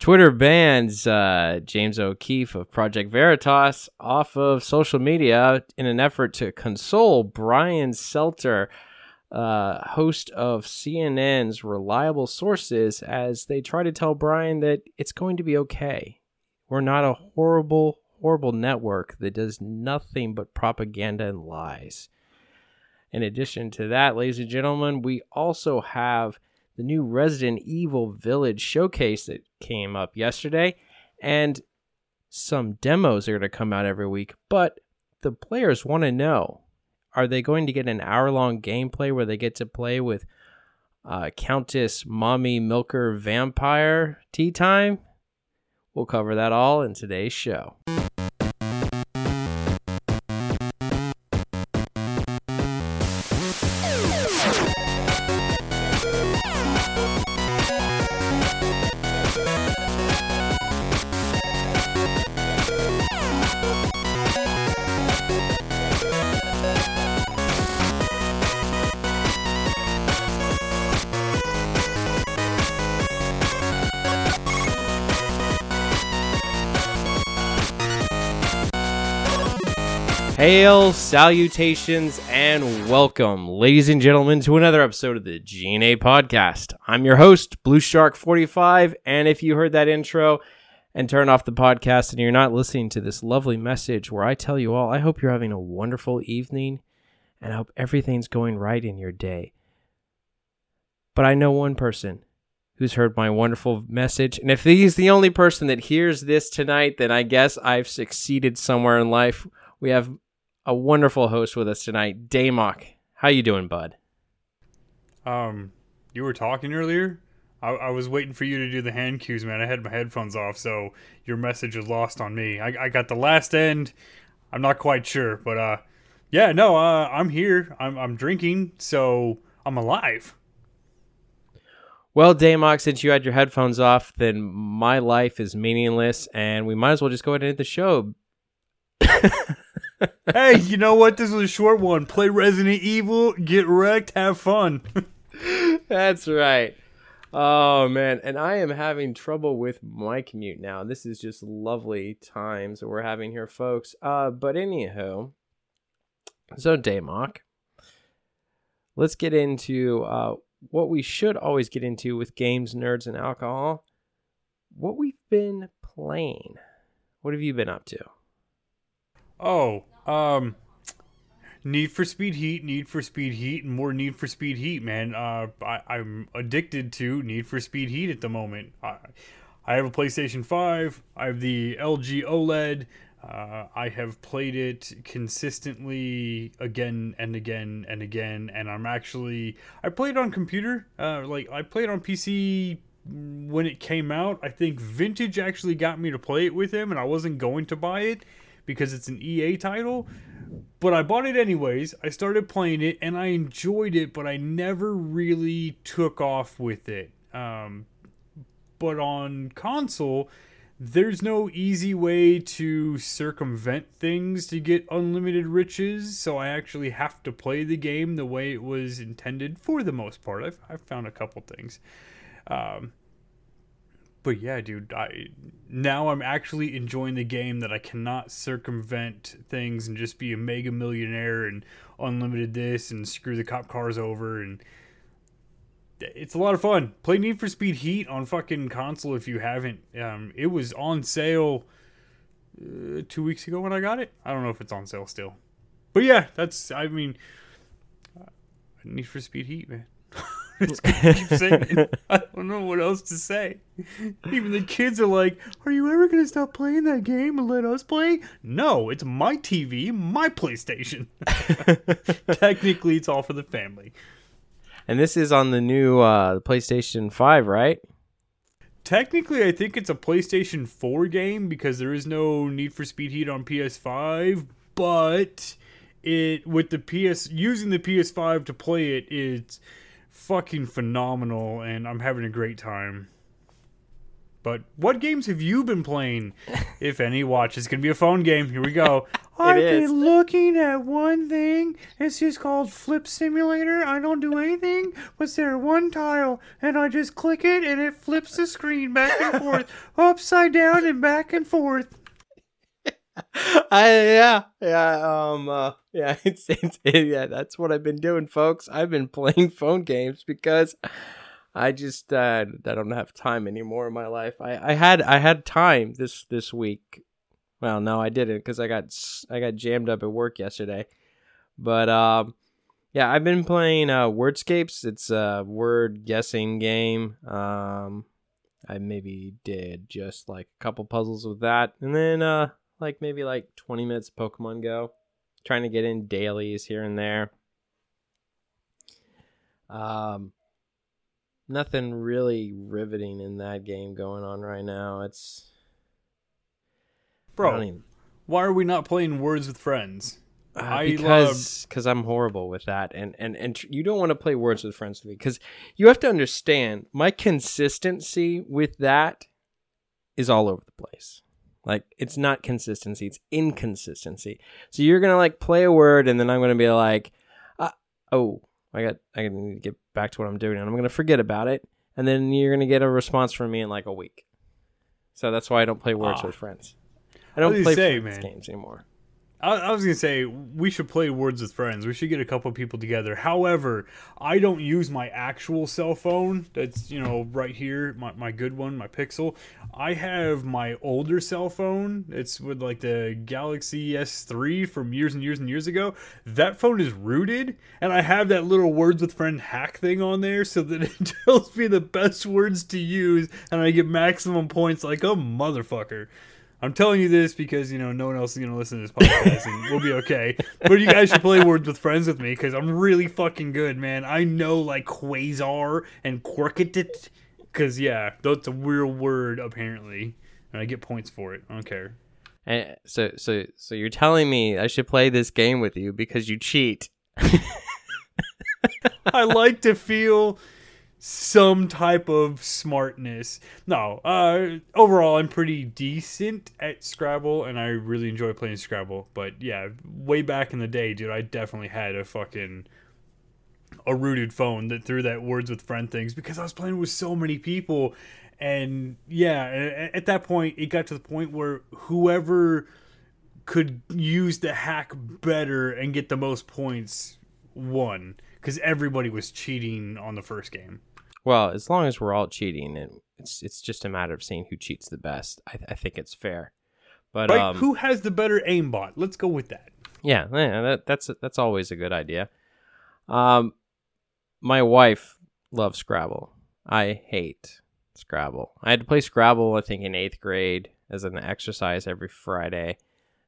Twitter bans uh, James O'Keefe of Project Veritas off of social media in an effort to console Brian Stelter, uh, host of CNN's Reliable Sources, as they try to tell Brian that it's going to be okay. We're not a horrible, horrible network that does nothing but propaganda and lies. In addition to that, ladies and gentlemen, we also have the new Resident Evil Village showcase that came up yesterday, and some demos are going to come out every week. But the players want to know are they going to get an hour long gameplay where they get to play with uh, Countess Mommy Milker Vampire Tea Time? We'll cover that all in today's show. Hail, salutations, and welcome, ladies and gentlemen, to another episode of the GNA podcast. I'm your host, Blue Shark 45, and if you heard that intro and turn off the podcast and you're not listening to this lovely message where I tell you all, I hope you're having a wonderful evening and I hope everything's going right in your day. But I know one person who's heard my wonderful message, and if he's the only person that hears this tonight, then I guess I've succeeded somewhere in life. We have a wonderful host with us tonight, Damok. How you doing, bud? Um, you were talking earlier. I, I, was waiting for you to do the hand cues, man. I had my headphones off, so your message was lost on me. I, I got the last end. I'm not quite sure, but uh, yeah, no, uh, I'm here. I'm I'm drinking, so I'm alive. Well, Damok, since you had your headphones off, then my life is meaningless, and we might as well just go ahead and hit the show. hey, you know what? This was a short one. Play Resident Evil, get wrecked, have fun. That's right. Oh man, and I am having trouble with my commute now. This is just lovely times we're having here, folks. Uh, but anywho, so Damok, let's get into uh, what we should always get into with games, nerds, and alcohol. What we've been playing. What have you been up to? Oh, um, Need for Speed Heat, Need for Speed Heat, and more Need for Speed Heat, man. Uh, I, I'm addicted to Need for Speed Heat at the moment. I, I have a PlayStation 5, I have the LG OLED. Uh, I have played it consistently again and again and again, and I'm actually I played on computer. Uh, like I played on PC when it came out. I think Vintage actually got me to play it with him, and I wasn't going to buy it because it's an EA title. But I bought it anyways. I started playing it and I enjoyed it, but I never really took off with it. Um, but on console, there's no easy way to circumvent things to get unlimited riches, so I actually have to play the game the way it was intended for the most part. I've, I've found a couple things. Um, but yeah, dude, I now I'm actually enjoying the game that I cannot circumvent things and just be a mega millionaire and unlimited this and screw the cop cars over and it's a lot of fun. Play Need for Speed Heat on fucking console if you haven't. Um, it was on sale uh, two weeks ago when I got it. I don't know if it's on sale still, but yeah, that's I mean, uh, Need for Speed Heat, man. Keep saying I don't know what else to say. Even the kids are like, "Are you ever gonna stop playing that game and let us play?" No, it's my TV, my PlayStation. Technically, it's all for the family. And this is on the new uh, PlayStation Five, right? Technically, I think it's a PlayStation 4 game because there is no Need for Speed Heat on PS5, but it with the PS using the PS5 to play it, it's fucking phenomenal, and I'm having a great time. But what games have you been playing, if any? Watch, it's gonna be a phone game. Here we go. I've is. been looking at one thing. It's just called Flip Simulator. I don't do anything but at one tile, and I just click it, and it flips the screen back and forth, upside down and back and forth. I yeah yeah um uh, yeah it's, it's it, yeah that's what I've been doing, folks. I've been playing phone games because I just uh, I don't have time anymore in my life. I, I had I had time this this week. Well, no, I didn't because I got I got jammed up at work yesterday. But um, yeah, I've been playing uh, Wordscapes. It's a word guessing game. Um, I maybe did just like a couple puzzles with that, and then uh, like maybe like twenty minutes of Pokemon Go, trying to get in dailies here and there. Um, nothing really riveting in that game going on right now. It's Bro, even- why are we not playing Words with Friends? Uh, I because because I'm horrible with that, and and and tr- you don't want to play Words with Friends with me because you have to understand my consistency with that is all over the place. Like it's not consistency; it's inconsistency. So you're gonna like play a word, and then I'm gonna be like, uh, "Oh, I got I need to get back to what I'm doing," and I'm gonna forget about it, and then you're gonna get a response from me in like a week. So that's why I don't play Words Ah. with Friends. I don't play say, friends man. games anymore. I, was gonna say we should play Words with Friends. We should get a couple people together. However, I don't use my actual cell phone. That's you know right here, my, my good one, my Pixel. I have my older cell phone. It's with like the Galaxy S3 from years and years and years ago. That phone is rooted, and I have that little Words with Friend hack thing on there, so that it tells me the best words to use, and I get maximum points like a motherfucker. I'm telling you this because you know no one else is gonna listen to this podcast, and we'll be okay. But you guys should play Words with Friends with me because I'm really fucking good, man. I know like quasar and quirkitit, because yeah, that's a real word apparently, and I get points for it. I don't care. And so so so you're telling me I should play this game with you because you cheat. I like to feel some type of smartness. No, uh, overall, I'm pretty decent at Scrabble, and I really enjoy playing Scrabble. But yeah, way back in the day, dude, I definitely had a fucking a rooted phone that threw that words with friend things because I was playing with so many people, and yeah, at that point, it got to the point where whoever could use the hack better and get the most points won because everybody was cheating on the first game. Well, as long as we're all cheating, and it's it's just a matter of seeing who cheats the best. I, I think it's fair. But Right? um, Who has the better aimbot? Let's go with that. yeah, yeah, that, that's that's always a good idea. Um, my wife loves Scrabble. I hate Scrabble. I had to play Scrabble, I think, in eighth grade as an exercise every Friday.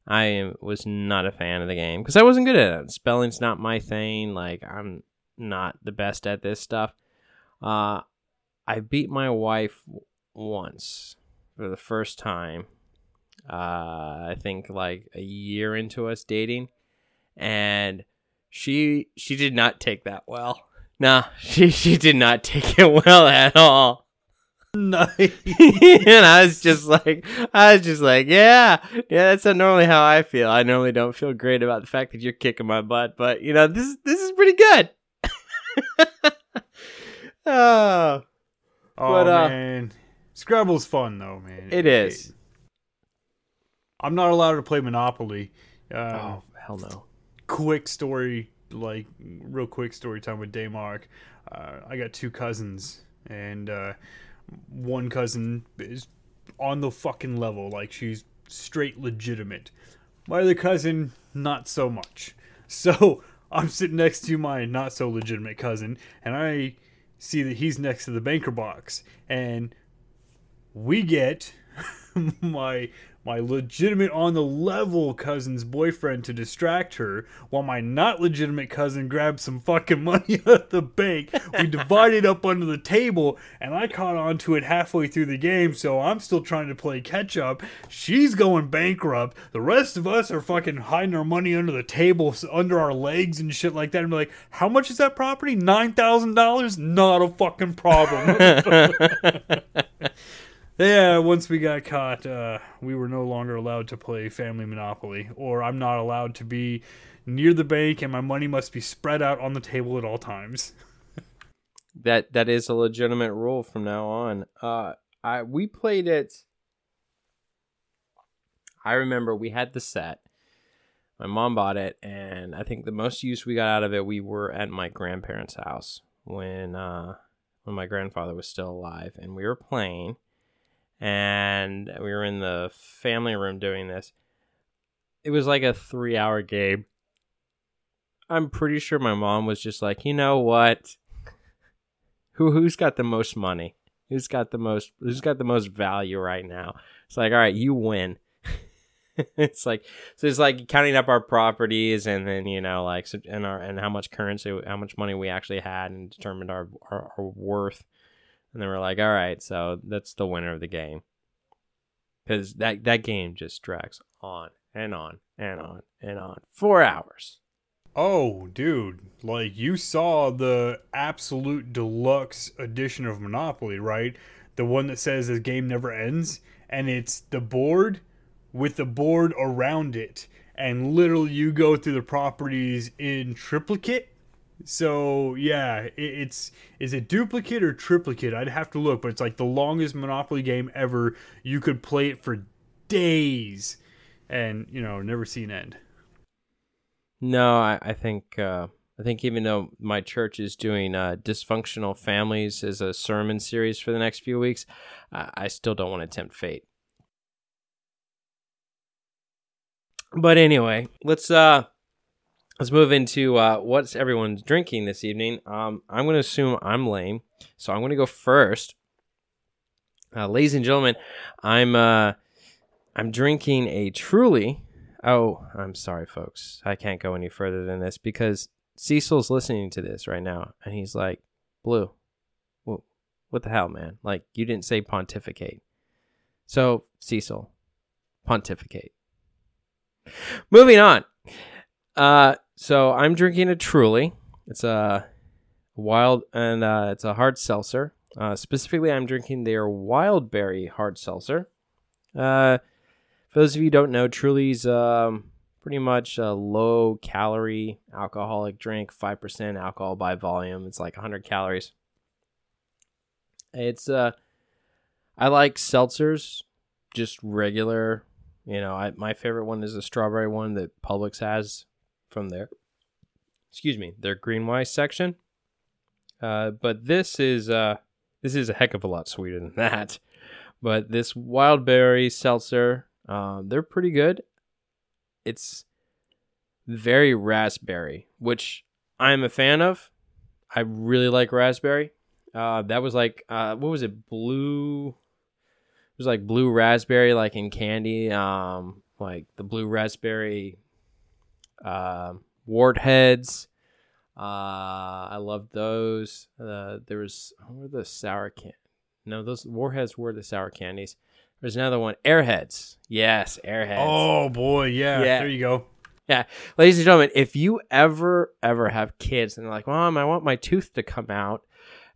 I was not a fan of the game because I wasn't good at it. Spelling's not my thing. Like I'm not the best at this stuff. Uh, I beat my wife once for the first time. Uh, I think like a year into us dating, and she she did not take that well. No, she she did not take it well at all. Nice. and I was just like, I was just like, yeah, yeah. That's not normally how I feel. I normally don't feel great about the fact that you're kicking my butt, but you know, this this is pretty good. oh, Oh But, uh, man, Scrabble's fun though, man. It is. I'm not allowed to play Monopoly. Uh, oh, hell no. Quick story, like real quick story time with Damok. Uh, I got two cousins, and uh, one cousin is on the fucking level, like she's straight legitimate. My other cousin, not so much. So I'm sitting next to my not so legitimate cousin, and I see that he's next to the banker box, and we get my my legitimate on the level cousin's boyfriend to distract her while my not legitimate cousin grabs some fucking money at the bank. We divide it up under the table and I caught on to it halfway through the game, so I'm still trying to play catch up. She's going bankrupt. The rest of us are fucking hiding our money under the table, under our legs and shit like that. And be like, how much is that property? $9,000? Not a fucking problem. Yeah, once we got caught, uh, we were no longer allowed to play Family Monopoly, or I'm not allowed to be near the bank, and my money must be spread out on the table at all times. that that is a legitimate rule from now on. Uh, I we played it. I remember we had the set. My mom bought it, and I think the most use we got out of it, we were at my grandparents' house when uh, when my grandfather was still alive, and we were playing, and we were in the family room doing this. It was like a three-hour game. I'm pretty sure my mom was just like, you know what? Who who's got the most money? Who's got the most? Who's got the most value right now? It's like, all right, you win. it's like so it's like counting up our properties and then you know like and our and how much currency how much money we actually had and determined our, our, our worth and then we're like all right so that's the winner of the game because that that game just drags on and on and on and on four hours Oh, dude, like you saw the absolute deluxe edition of Monopoly, right? The one that says the game never ends, and it's the board with the board around it, and literally you go through the properties in triplicate. So yeah, it, it's is it duplicate or triplicate? I'd have to look, but it's like the longest Monopoly game ever. You could play it for days, and you know never see an end. No, I, I think uh, I think even though my church is doing uh, dysfunctional families as a sermon series for the next few weeks, I, I still don't want to tempt fate. But anyway, let's uh let's move into uh, what's everyone's drinking this evening. Um, I'm going to assume I'm lame, so I'm going to go first. Uh, ladies and gentlemen, I'm uh, I'm drinking a Truly Oh, I'm sorry, folks. I can't go any further than this because Cecil's listening to this right now, and he's like, "Blue, what the hell, man? Like, you didn't say pontificate." So, Cecil, pontificate. Moving on. Uh, so I'm drinking a Truly. It's a wild and uh, it's a hard seltzer. Uh, specifically, I'm drinking their wild berry hard seltzer. Uh, for those of you don't know, Truly's um, pretty much a low calorie alcoholic drink, 5% alcohol by volume. It's like 100 calories. It's, uh, I like seltzers, just regular. You know, I, my favorite one is the strawberry one that Publix has from their, excuse me, their GreenWise section. Uh, but this is, uh, this is a heck of a lot sweeter than that. But this wild berry seltzer um, they're pretty good. It's very raspberry, which I'm a fan of. I really like raspberry. Uh, that was like uh, what was it? Blue. It was like blue raspberry, like in candy. Um, like the blue raspberry. Uh, warheads. Uh, I love those. Uh, there was what were the sour can. No, those warheads were the sour candies. There's another one. Airheads. Yes, Airheads. Oh boy, yeah. yeah. There you go. Yeah, ladies and gentlemen, if you ever ever have kids and they're like, "Mom, I want my tooth to come out.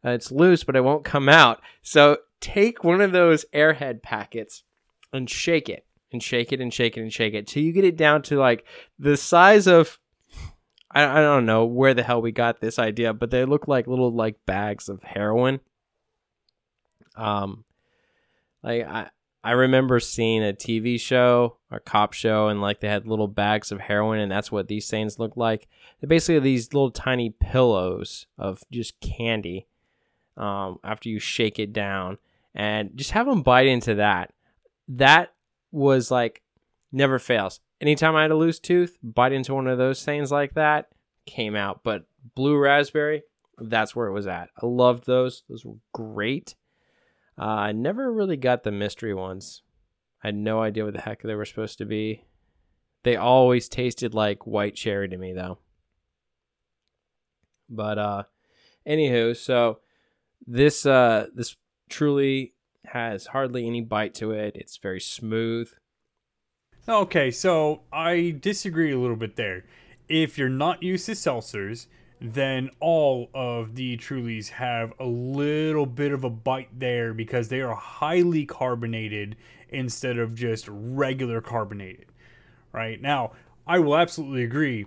Uh, it's loose, but it won't come out." So take one of those Airhead packets and shake it and shake it and shake it and shake it till you get it down to like the size of I, I don't know where the hell we got this idea, but they look like little like bags of heroin. Um, like I I remember seeing a TV show, a cop show, and like they had little bags of heroin, and that's what these things look like. They're basically these little tiny pillows of just candy um, after you shake it down, and just have them bite into that. That was like never fails. Anytime I had a loose tooth, bite into one of those things like that, came out. But blue raspberry, that's where it was at. I loved those. Those were great. Uh, I never really got the mystery ones. I had no idea what the heck they were supposed to be. They always tasted like white cherry to me, though. But uh, anywho, so this uh this truly has hardly any bite to it. It's very smooth. Okay, so I disagree a little bit there. If you're not used to seltzers, then all of the Trulies have a little bit of a bite there because they are highly carbonated instead of just regular carbonated. Right now, I will absolutely agree.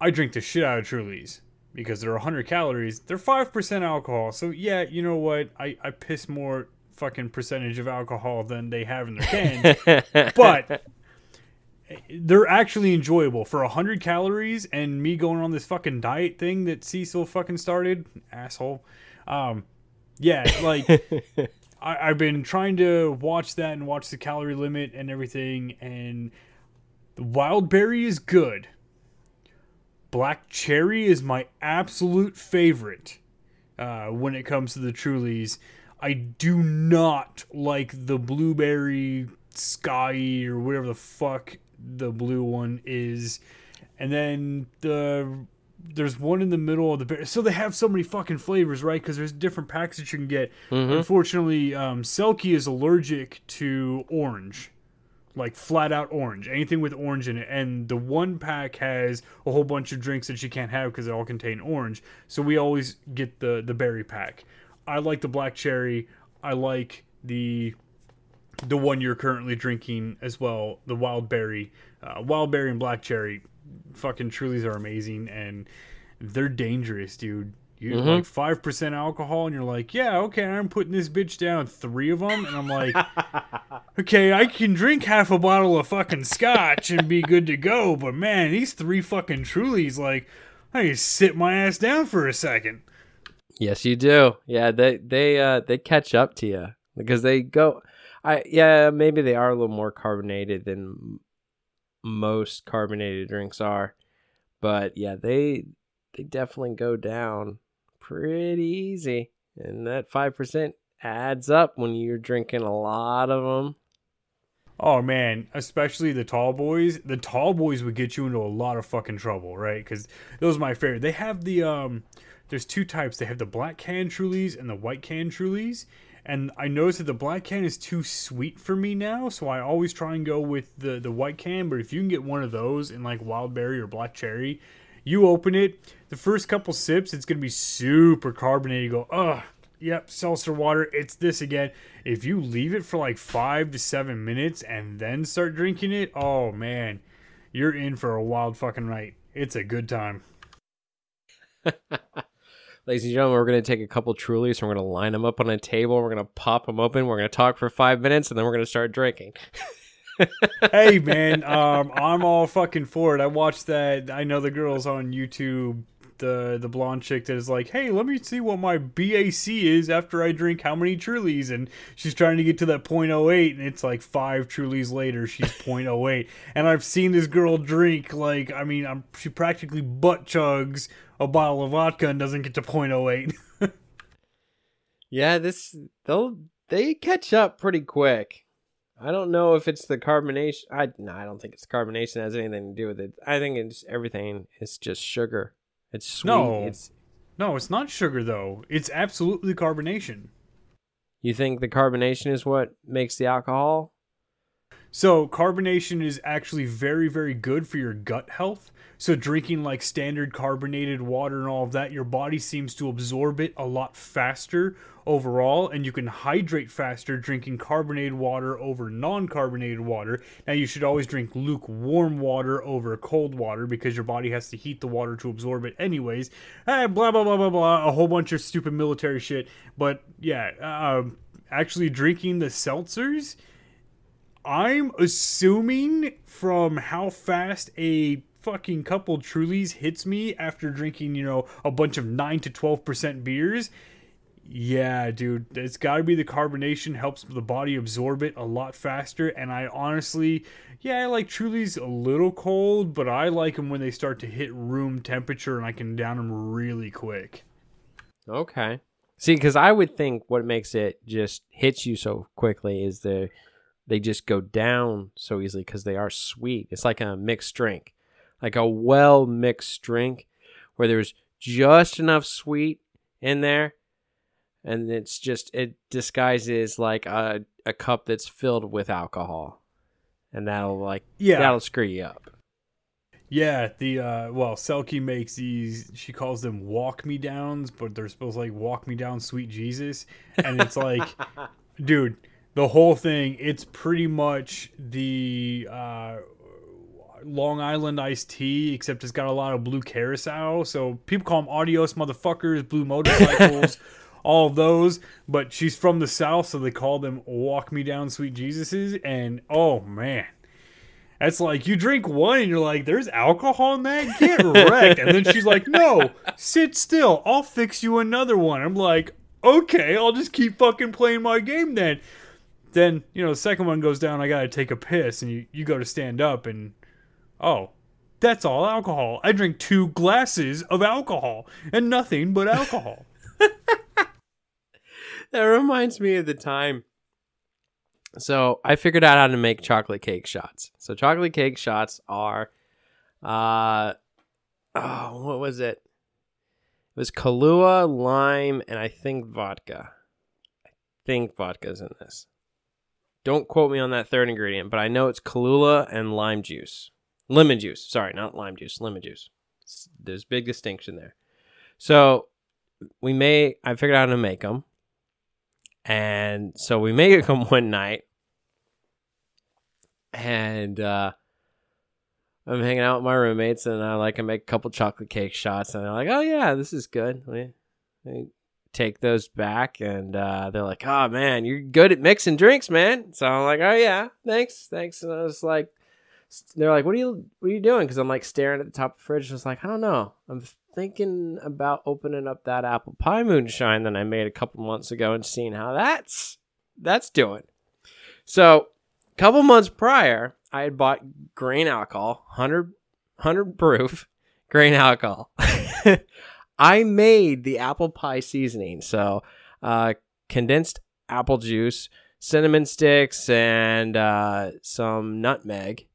I drink the shit out of Trulies because they're 100 calories. They're 5% alcohol. So, yeah, you know what? I, I piss more fucking percentage of alcohol than they have in their cans. but they're actually enjoyable for 100 calories and me going on this fucking diet thing that Cecil fucking started. Asshole. Um, yeah, like. I, have been trying to watch that and watch the calorie limit and everything, and the wild berry is good. Black cherry is my absolute favorite uh, when it comes to the Trulies. I do not like the blueberry sky or whatever the fuck the blue one is. And then the there's one in the middle of the bear. So they have so many fucking flavors, right? Because there's different packs that you can get. Mm-hmm. Unfortunately, um, Selkie is allergic to orange like flat out orange, anything with orange in it. And the one pack has a whole bunch of drinks that she can't have because they all contain orange. So we always get the the berry pack. I like the black cherry. I like the the one you're currently drinking as well, the wild berry, uh, wild berry and black cherry. Fucking Trulies are amazing and they're dangerous, dude. You mm-hmm. like five percent alcohol, and you're like, yeah, okay, I'm putting this bitch down three of them, and I'm like, okay, I can drink half a bottle of fucking scotch and be good to go, but man, these three fucking Trulies, like, I to sit my ass down for a second. Yes, you do. Yeah, they they uh they catch up to you because they go. I yeah, maybe they are a little more carbonated than most carbonated drinks are, but yeah, they they definitely go down pretty easy. And that 5% adds up when you're drinking a lot of them. Oh man, especially the tall boys. The tall boys would get you into a lot of fucking trouble, right? Because those are my favorite. They have the um, there's two types. They have the black can Trulies and the white can Trulies. And I noticed that the black can is too sweet for me now, so I always try and go with the the white can. But if you can get one of those in like wild berry or black cherry, you open it, the first couple sips, it's gonna be super carbonated. You go, ugh, yep, seltzer water, it's this again. If you leave it for like five to seven minutes and then start drinking it, oh man, you're in for a wild fucking night. It's a good time. Ladies and gentlemen, we're going to take a couple Trulies and we're going to line them up on a table. We're going to pop them open. We're going to talk for five minutes and then we're going to start drinking. hey man, um, I'm all fucking for it. I watched that. I know the girls on YouTube. The, the blonde chick that is like, hey, let me see what my BAC is after I drink how many Trulies, and she's trying to get to that 0.08, and it's like five Trulies later, she's 0.08, and I've seen this girl drink like, I mean, I'm, she practically butt chugs a bottle of vodka and doesn't get to 0.08. yeah, this they'll they catch up pretty quick. I don't know if it's the carbonation. I no, I don't think it's carbonation has anything to do with it. I think it's everything. It's just sugar. It's sweet. No, it's no, it's not sugar though. It's absolutely carbonation. You think the carbonation is what makes the alcohol? So carbonation is actually very, very good for your gut health. So drinking like standard carbonated water and all of that, your body seems to absorb it a lot faster overall, and you can hydrate faster drinking carbonated water over non-carbonated water. Now you should always drink lukewarm water over cold water because your body has to heat the water to absorb it anyways. Eh, blah blah blah blah blah. A whole bunch of stupid military shit. But yeah, um, actually drinking the seltzers. I'm assuming from how fast a fucking couple Trulies hits me after drinking, you know, a bunch of 9 to 12% beers. Yeah, dude, it's got to be the carbonation helps the body absorb it a lot faster. And I honestly, yeah, I like Trulies a little cold, but I like them when they start to hit room temperature and I can down them really quick. Okay. See, because I would think what makes it just hit you so quickly is the they just go down so easily because they are sweet. It's like a mixed drink like a well mixed drink where there's just enough sweet in there and it's just it disguises like a, a cup that's filled with alcohol and that'll like yeah that'll screw you up Yeah, the uh well, Selkie makes these she calls them walk me downs, but they're supposed to like walk me down sweet Jesus. And it's like dude, the whole thing, it's pretty much the uh Long Island iced tea, except it's got a lot of blue curaçao. So people call them adios motherfuckers, blue motorcycles, all of those. But she's from the south, so they call them walk me down sweet Jesuses. And oh man. That's like you drink one and you're like, "There's alcohol in that. Get wrecked." and then she's like, "No, sit still. I'll fix you another one." I'm like, "Okay, I'll just keep fucking playing my game then." Then you know, the second one goes down. I gotta take a piss, and you you go to stand up, and oh, that's all alcohol. I drink two glasses of alcohol and nothing but alcohol. That reminds me of the time. So I figured out how to make chocolate cake shots. So chocolate cake shots are, uh, oh, what was it? It was Kahlua, lime, and I think vodka. I think vodka's in this. Don't quote me on that third ingredient, but I know it's Kahlua and lime juice, lemon juice. Sorry, not lime juice, lemon juice. There's big distinction there. So we may. I figured out how to make them. And so we make them one night. And uh, I'm hanging out with my roommates, and I like to make a couple chocolate cake shots. And they're like, oh, yeah, this is good. We, we take those back, and uh, they're like, oh, man, you're good at mixing drinks, man. So I'm like, oh, yeah, thanks, thanks. And I was like, they're like, what are you, what are you doing? Because I'm like staring at the top of the fridge. And I was like, I don't know. I'm thinking about opening up that apple pie moonshine that I made a couple months ago and seeing how that's that's doing. So, a couple months prior, I had bought grain alcohol, 100 100 proof grain alcohol. I made the apple pie seasoning. So, uh, condensed apple juice, cinnamon sticks, and uh, some nutmeg.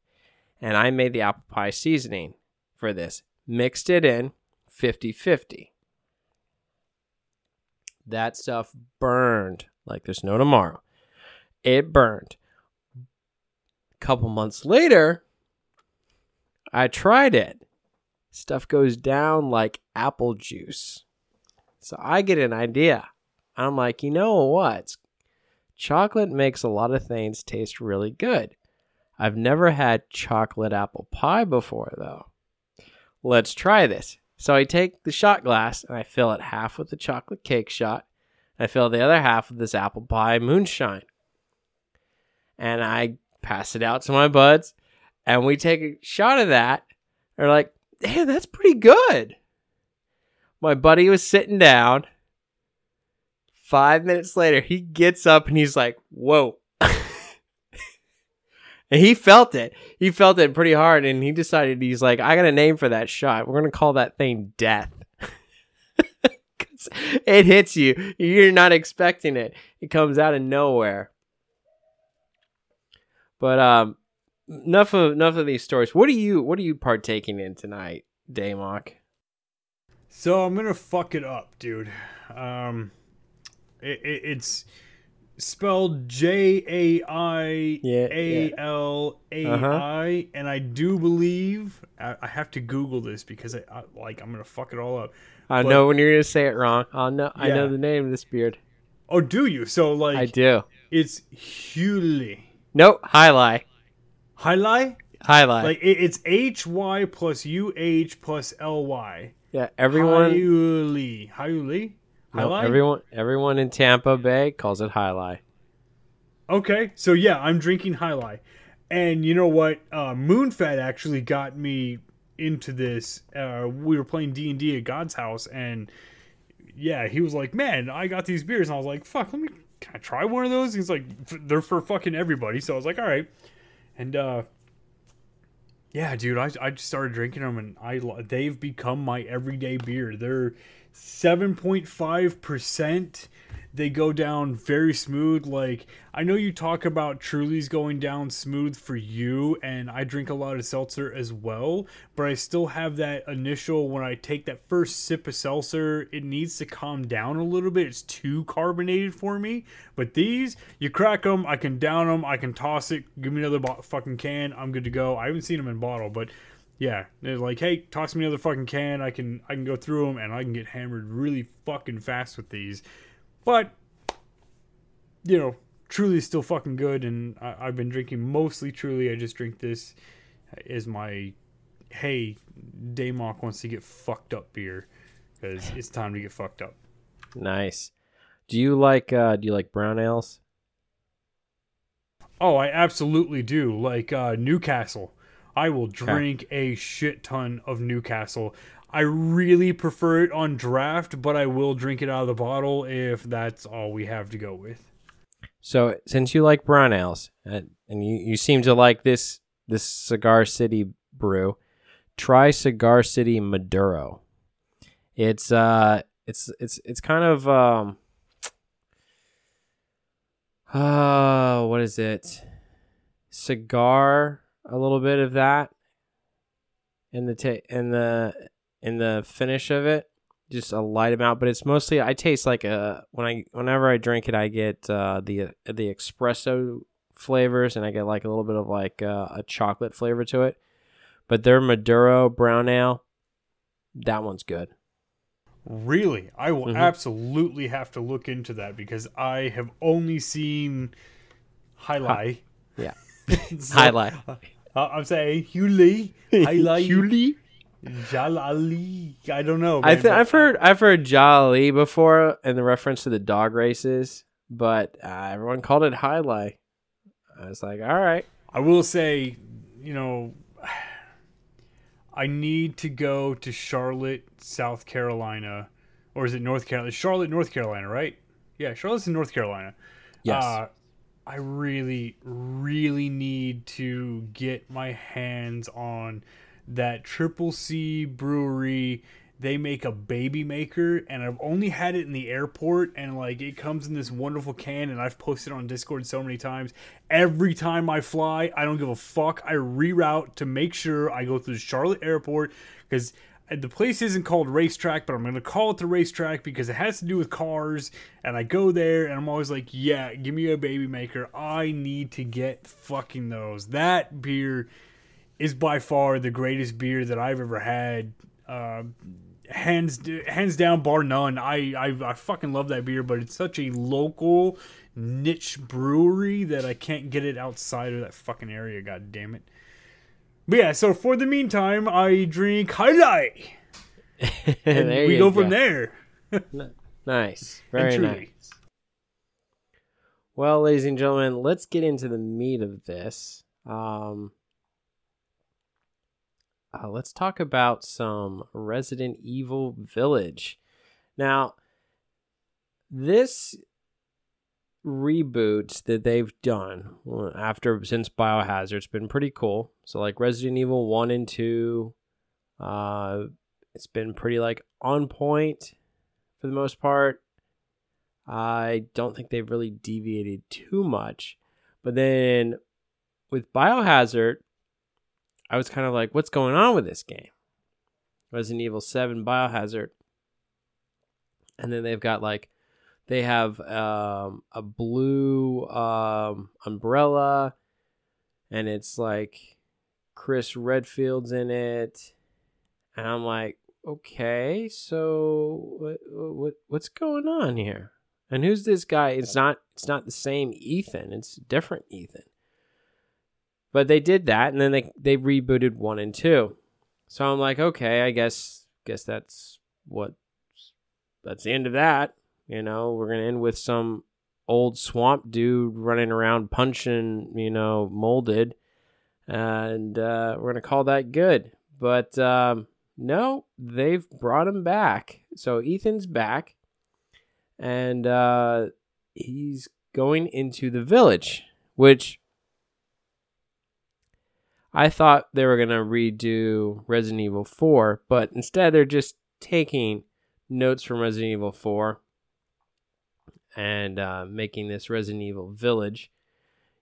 And I made the apple pie seasoning for this. Mixed it in 50 50. That stuff burned like there's no tomorrow. It burned. A couple months later, I tried it. Stuff goes down like apple juice. So I get an idea. I'm like, you know what? Chocolate makes a lot of things taste really good. I've never had chocolate apple pie before, though. Let's try this. So I take the shot glass and I fill it half with the chocolate cake shot. I fill the other half with this apple pie moonshine. And I pass it out to my buds. And we take a shot of that. They're like, damn, that's pretty good. My buddy was sitting down. Five minutes later, he gets up and he's like, whoa. and he felt it. He felt it pretty hard. And he decided, he's like, I got a name for that shot. We're going to call that thing death. it hits you. You're not expecting it. It comes out of nowhere. But um, enough of enough of these stories. What are you What are you partaking in tonight, Damok? So I'm gonna fuck it up, dude. Um, it, it, it's spelled J A I Yeah, A L A I, and I do believe I, I have to Google this because I, I like I'm gonna fuck it all up. I But- know when you're gonna say it wrong. I know. I know the name of this beard. Oh, do you? So like I do. it's Huli. Nope. Highlight. Highlight? Highlight. Like it, it's H Y plus U H plus L Y. yeah. Everyone. Highly. Highly? no, everyone. Everyone in Tampa Bay calls it highlight. Okay, so yeah, I'm drinking Highlight, and you know what? Uh, Moonfat actually got me into this. Uh, we were playing D and D at God's house, and yeah, he was like, "Man, I got these beers," and I was like, "Fuck, let me can I try one of those?" He's like, "They're for fucking everybody," so I was like, "All right," and uh, yeah, dude, I I just started drinking them, and I they've become my everyday beer. They're seven point five percent. They go down very smooth. Like I know you talk about Truly's going down smooth for you, and I drink a lot of seltzer as well. But I still have that initial when I take that first sip of seltzer, it needs to calm down a little bit. It's too carbonated for me. But these, you crack them, I can down them, I can toss it. Give me another bo- fucking can. I'm good to go. I haven't seen them in bottle, but yeah, they're like, hey, toss me another fucking can. I can I can go through them and I can get hammered really fucking fast with these. But you know, Truly is still fucking good, and I, I've been drinking mostly Truly. I just drink this as my hey, Damok wants to get fucked up beer because it's time to get fucked up. Nice. Do you like uh do you like brown ales? Oh, I absolutely do. Like uh, Newcastle. I will drink a shit ton of Newcastle. I really prefer it on draft, but I will drink it out of the bottle if that's all we have to go with. So since you like brown ales uh, and you, you seem to like this this Cigar City brew, try Cigar City Maduro. It's uh it's it's it's kind of um uh what is it? Cigar a little bit of that in the ta- in the in the finish of it just a light amount but it's mostly i taste like a when i whenever i drink it i get uh the the espresso flavors and i get like a little bit of like uh, a chocolate flavor to it but their maduro brown ale that one's good Really? I will Mhm. absolutely have to look into that because I have only seen highlight. yeah. So, highlight uh, I'm saying Huli, highlight, Huli? Jai Alai. I don't know. I th- I've heard I've heard Jolly before in the reference to the dog races, but uh, everyone called it highlight. I was like, all right, I will say, you know, I need to go to Charlotte, South Carolina, or is it North Carolina? Charlotte, North Carolina, right? Yeah, Charlotte's in North Carolina. yes, Uh, I really, really need to get my hands on that Triple C brewery. They make a baby maker, and I've only had it in the airport, and like it comes in this wonderful can, and I've posted on Discord so many times. Every time I fly, I don't give a fuck. I reroute to make sure I go through Charlotte airport because uh, the place isn't called racetrack, but I'm gonna call it the racetrack because it has to do with cars. And I go there, and I'm always like, "Yeah, give me a baby maker. I need to get fucking those." That beer is by far the greatest beer that I've ever had. Uh, hands hands down, bar none. I, I I fucking love that beer, but it's such a local niche brewery that I can't get it outside of that fucking area. God damn it. But yeah, so for the meantime, I drink highlight, and There we you go from there. Nice, very nice. Well, ladies and gentlemen, let's get into the meat of this. Um, uh, let's talk about some Resident Evil Village. Now, this reboot that they've done after since Biohazard's been pretty cool. So like Resident Evil 1 and 2 uh it's been pretty like on point for the most part. I don't think they've really deviated too much. But then with Biohazard, I was kind of like, what's going on with this game? Resident Evil 7 Biohazard. And then they've got like they have um, a blue um, umbrella, and it's like Chris Redfield's in it, and I'm like, okay, so what, what what's going on here? And who's this guy? It's not it's not the same Ethan. It's different Ethan. But they did that, and then they they rebooted one and two. So I'm like, okay, I guess guess that's what that's the end of that. You know, we're gonna end with some old swamp dude running around punching, you know, molded, and uh, we're gonna call that good. But um, no, they've brought him back. So Ethan's back, and uh, he's going into the village, which I thought they were gonna redo Resident Evil 4, but instead they're just taking notes from Resident Evil 4 and uh, making this Resident Evil Village.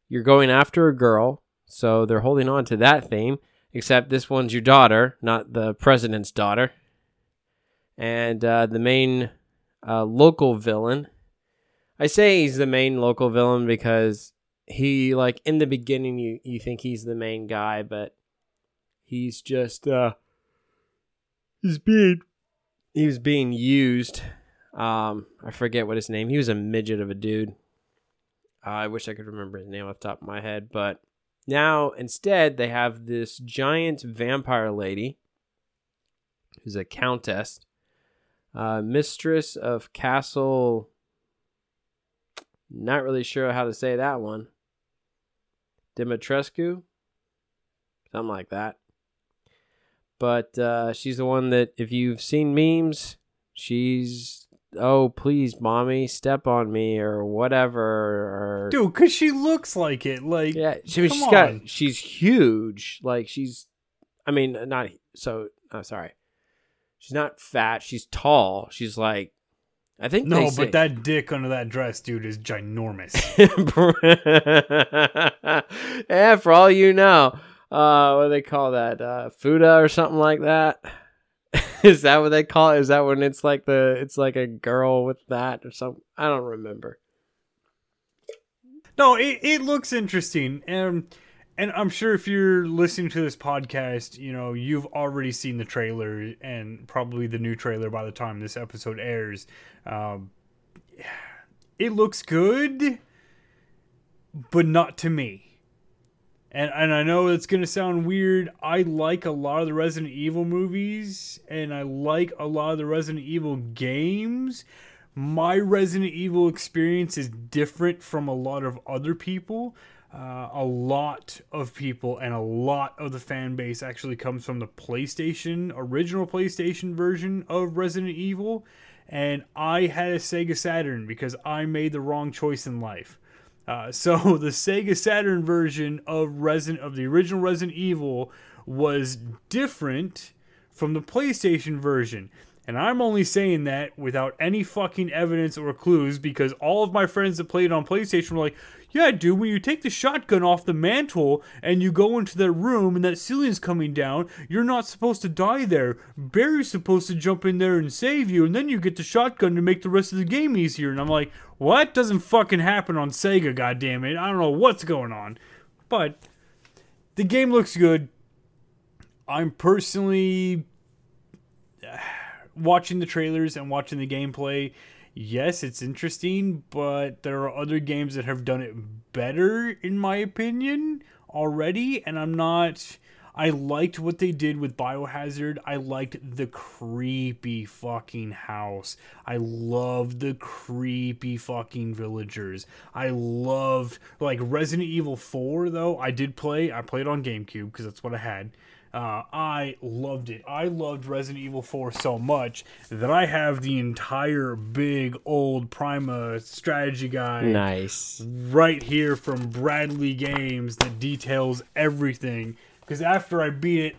You're going after a girl, so they're holding on to that theme, except this one's your daughter, not the president's daughter. And uh, the main uh, local villain, I say he's the main local villain because he, like, in the beginning, you, you think he's the main guy, but he's just uh he's being he was being used. Um, I forget what his name. He was a midget of a dude. Uh, I wish I could remember his name off the top of my head, but now instead they have this giant vampire lady who's a countess, uh, mistress of Castle. Not really sure how to say that one. Dimitrescu, something like that. But uh, she's the one that, if you've seen memes, she's oh please, mommy, step on me or whatever. Or Dude, cause she looks like it. Like yeah, she, come she's got she's huge. Like she's, I mean, not so. Oh, sorry, she's not fat. She's tall. She's like, I think they No, say- but that dick under that dress, dude, is ginormous. yeah, for all you know, uh, what do they call that? Uh, Fuda or something like that. Is that what they call it? Is that when it's like the it's like a girl with that or something? I don't remember. No, it, it looks interesting. And and I'm sure if you're listening to this podcast, you know, you've already seen the trailer and probably the new trailer by the time this episode airs. Um, it looks good, but not to me. And and I know it's gonna sound weird. I like a lot of the Resident Evil movies, and I like a lot of the Resident Evil games. My Resident Evil experience is different from a lot of other people. Uh, a lot of people and a lot of the fan base actually comes from the PlayStation, original PlayStation version of Resident Evil. And I had a Sega Saturn because I made the wrong choice in life. Uh, so the Sega Saturn version of Resident of the original Resident Evil was different from the PlayStation version. And I'm only saying that without any fucking evidence or clues because all of my friends that played on PlayStation were like, yeah, dude, when you take the shotgun off the mantle and you go into that room and that ceiling's coming down, you're not supposed to die there. Barry's supposed to jump in there and save you, and then you get the shotgun to make the rest of the game easier. And I'm like, what doesn't fucking happen on Sega, goddammit? I don't know what's going on. But the game looks good. I'm personally uh, watching the trailers and watching the gameplay, yes, it's interesting, but there are other games that have done it better, in my opinion, already. And I'm not. I liked what they did with Biohazard. I liked the creepy fucking house. I loved the creepy fucking villagers. I loved like Resident Evil 4 though. I did play. I played on GameCube because that's what I had. Uh, I loved it. I loved Resident Evil 4 so much that I have the entire big old Prima strategy guide Nice. right here from BradyGames that details everything. Because after I beat it,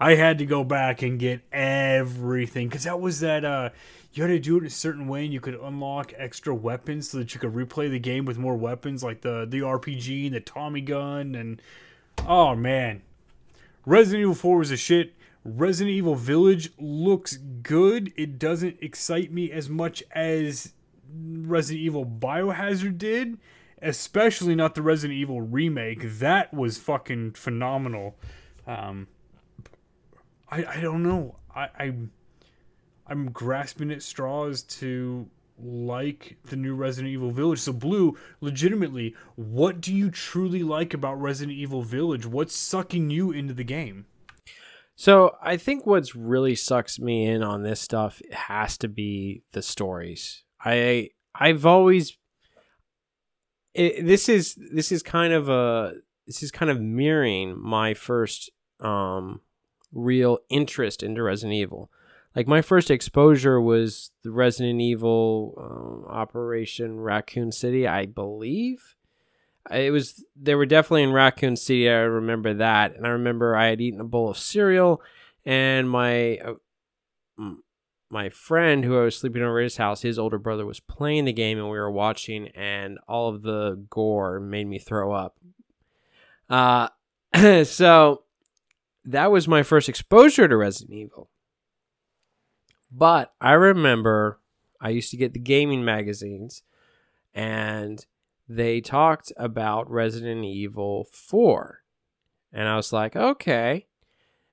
I had to go back and get everything. Because that was that, uh, you had to do it a certain way and you could unlock extra weapons so that you could replay the game with more weapons like the, the RPG and the Tommy gun. And oh man, Resident Evil 4 was a shit. Resident Evil Village looks good. It doesn't excite me as much as Resident Evil Biohazard did, especially not the Resident Evil remake. That was fucking phenomenal. Um, I I don't know. I, I I'm grasping at straws to like the new Resident Evil Village. So Blue, legitimately, what do you truly like about Resident Evil Village? What's sucking you into the game? So I think what's really sucks me in on this stuff has to be the stories. I I've always it, this is this is kind of a this is kind of mirroring my first um real interest into Resident Evil. Like my first exposure was the Resident Evil um, Operation Raccoon City, I believe. It was they were definitely in Raccoon City. I remember that, and I remember I had eaten a bowl of cereal, and my uh, my friend who I was sleeping over at his house, his older brother was playing the game, and we were watching, and all of the gore made me throw up. Uh, so that was my first exposure to Resident Evil. But I remember I used to get the gaming magazines, and they talked about Resident Evil 4. And I was like, okay.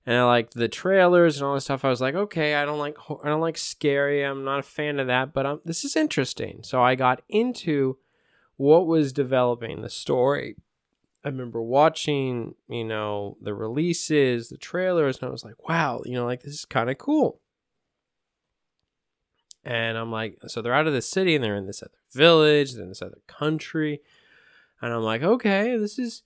and I liked the trailers and all this stuff. I was like, okay, I don't like I don't like scary. I'm not a fan of that, but um, this is interesting. So I got into what was developing the story. I remember watching, you know, the releases, the trailers, and I was like, wow, you know, like this is kind of cool. And I'm like, so they're out of the city and they're in this other village, then this other country. And I'm like, okay, this is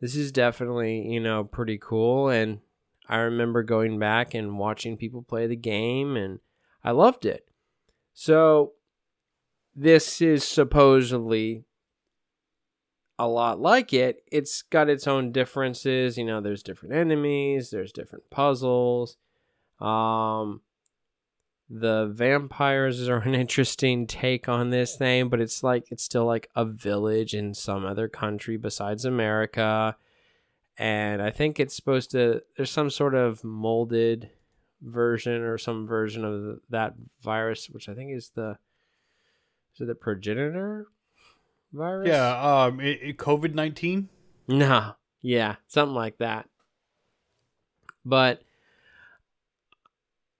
this is definitely, you know, pretty cool. And I remember going back and watching people play the game and I loved it. So this is supposedly a lot like it. It's got its own differences. You know, there's different enemies, there's different puzzles. Um, the vampires are an interesting take on this thing, but it's like it's still like a village in some other country besides America. And I think it's supposed to there's some sort of molded version or some version of that virus, which I think is the is it the progenitor virus? Yeah, um, COVID nineteen. Nah, yeah, something like that. But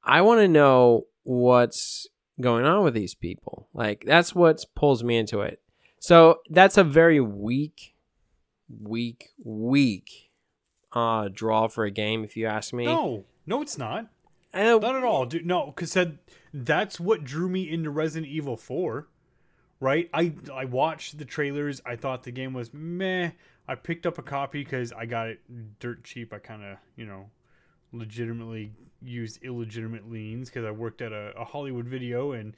I want to know what's going on with these people. Like that's what pulls me into it. So that's a very weak, weak, weak uh, draw for a game, if you ask me. No, no, it's not. Not at all, dude. No, because that that's what drew me into Resident Evil Four right? I I watched the trailers. I thought the game was meh. I picked up a copy because I got it dirt cheap. I kind of you know legitimately used illegitimate liens because I worked at a, a, Hollywood video and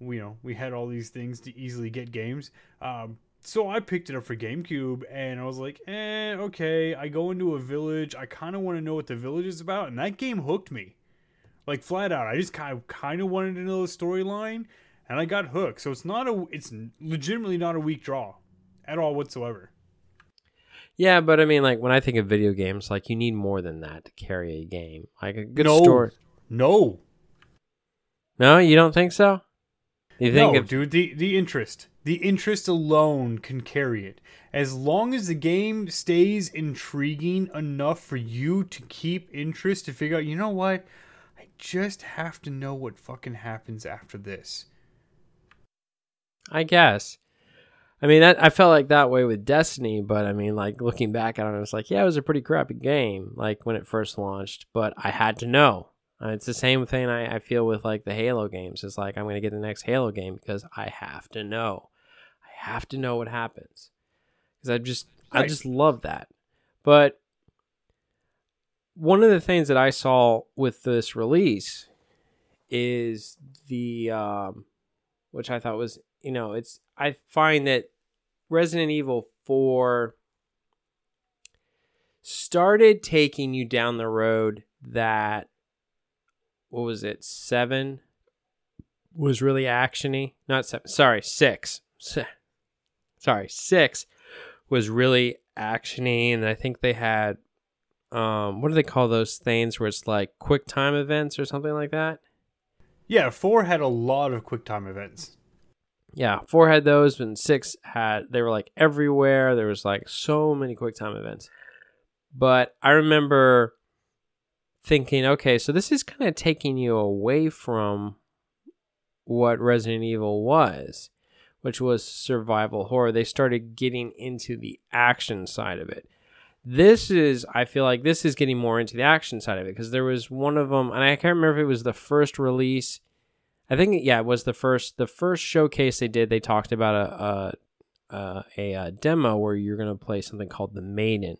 you know we had all these things to easily get games. Um, so I picked it up for GameCube and I was like, eh, okay. I go into a village. I kind of want to know what the village is about, and that game hooked me, like flat out. I just kind kind of wanted to know the storyline and I got hooked. So it's not a it's legitimately not a weak draw at all whatsoever. Yeah, but I mean, like when I think of video games, like you need more than that to carry a game. Like a good no, story. No. No, you don't think so? You think no, if- dude, the the interest, the interest alone can carry it. As long as the game stays intriguing enough for you to keep interest to figure out, you know what? I just have to know what fucking happens after this. I guess. I mean, that, I felt like that way with Destiny, but I mean, like looking back at it, I was like, yeah, it was a pretty crappy game, like when it first launched, but I had to know. Uh, it's the same thing I, I feel with like the Halo games. It's like I'm going to get the next Halo game because I have to know. I have to know what happens because I just right. I just love that. But one of the things that I saw with this release is the um, which I thought was you know, it's I find that Resident Evil 4 started taking you down the road that what was it? 7 was really actiony. Not 7. Sorry, 6. Sorry, 6 was really actiony and I think they had um what do they call those things where it's like quick time events or something like that? Yeah, 4 had a lot of quick time events yeah, four had those, and six had they were like everywhere. There was like so many quick time events. But I remember thinking, okay, so this is kind of taking you away from what Resident Evil was, which was survival horror. They started getting into the action side of it. This is, I feel like this is getting more into the action side of it because there was one of them, and I can't remember if it was the first release I think yeah, it was the first the first showcase they did. They talked about a a, a, a, a demo where you're gonna play something called the Maiden.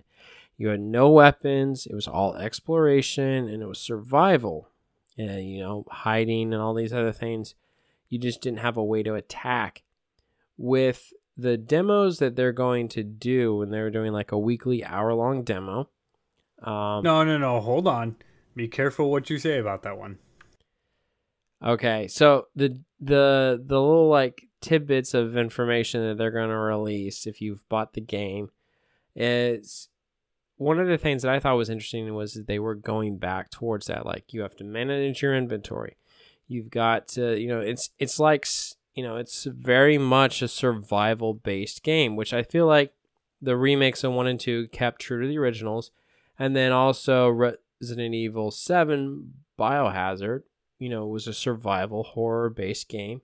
You had no weapons. It was all exploration and it was survival. And you know, hiding and all these other things. You just didn't have a way to attack. With the demos that they're going to do, and they're doing like a weekly hour long demo. Um, no, no, no. Hold on. Be careful what you say about that one. Okay, so the the the little like tidbits of information that they're going to release if you've bought the game is one of the things that I thought was interesting was that they were going back towards that like you have to manage your inventory. You've got to, you know, it's it's like you know, it's very much a survival based game, which I feel like the remakes of 1 and 2 kept true to the originals and then also Resident Evil 7 Biohazard, you know, it was a survival horror based game.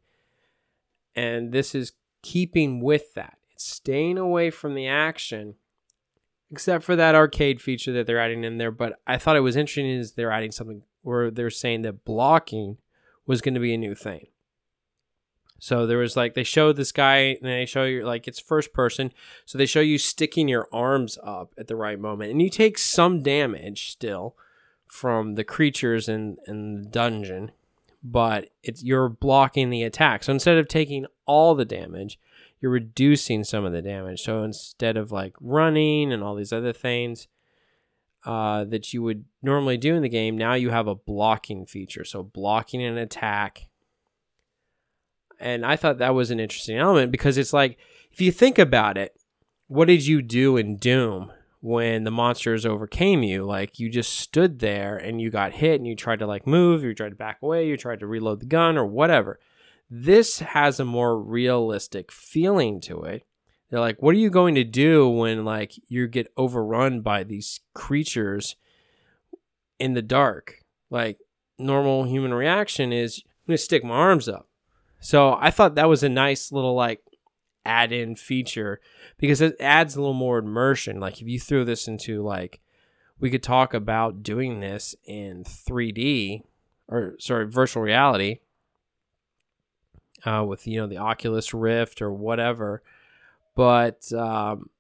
And this is keeping with that. It's staying away from the action, except for that arcade feature that they're adding in there. But I thought it was interesting is they're adding something where they're saying that blocking was going to be a new thing. So there was like they show this guy and they show you like it's first person. So they show you sticking your arms up at the right moment. And you take some damage still from the creatures in, in the dungeon, but it's you're blocking the attack. So instead of taking all the damage, you're reducing some of the damage. So instead of like running and all these other things uh, that you would normally do in the game, now you have a blocking feature. So blocking an attack and I thought that was an interesting element because it's like if you think about it, what did you do in Doom when the monsters overcame you? Like you just stood there and you got hit and you tried to like move, you tried to back away, you tried to reload the gun or whatever. This has a more realistic feeling to it. They're like, what are you going to do when like you get overrun by these creatures in the dark? Like normal human reaction is I'm gonna stick my arms up. So I thought that was a nice little like add in feature because it adds a little more immersion. Like if you throw this into like we could talk about doing this in 3D or sorry, virtual reality uh, with you know the Oculus Rift or whatever. But um,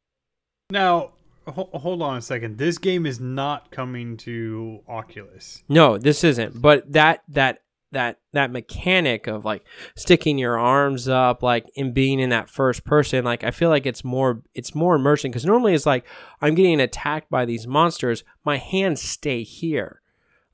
now ho- hold on a second. This game is not coming to Oculus. No, this isn't. But that that that that mechanic of like sticking your arms up like and being in that first person like i feel like it's more it's more immersion because normally it's like i'm getting attacked by these monsters my hands stay here.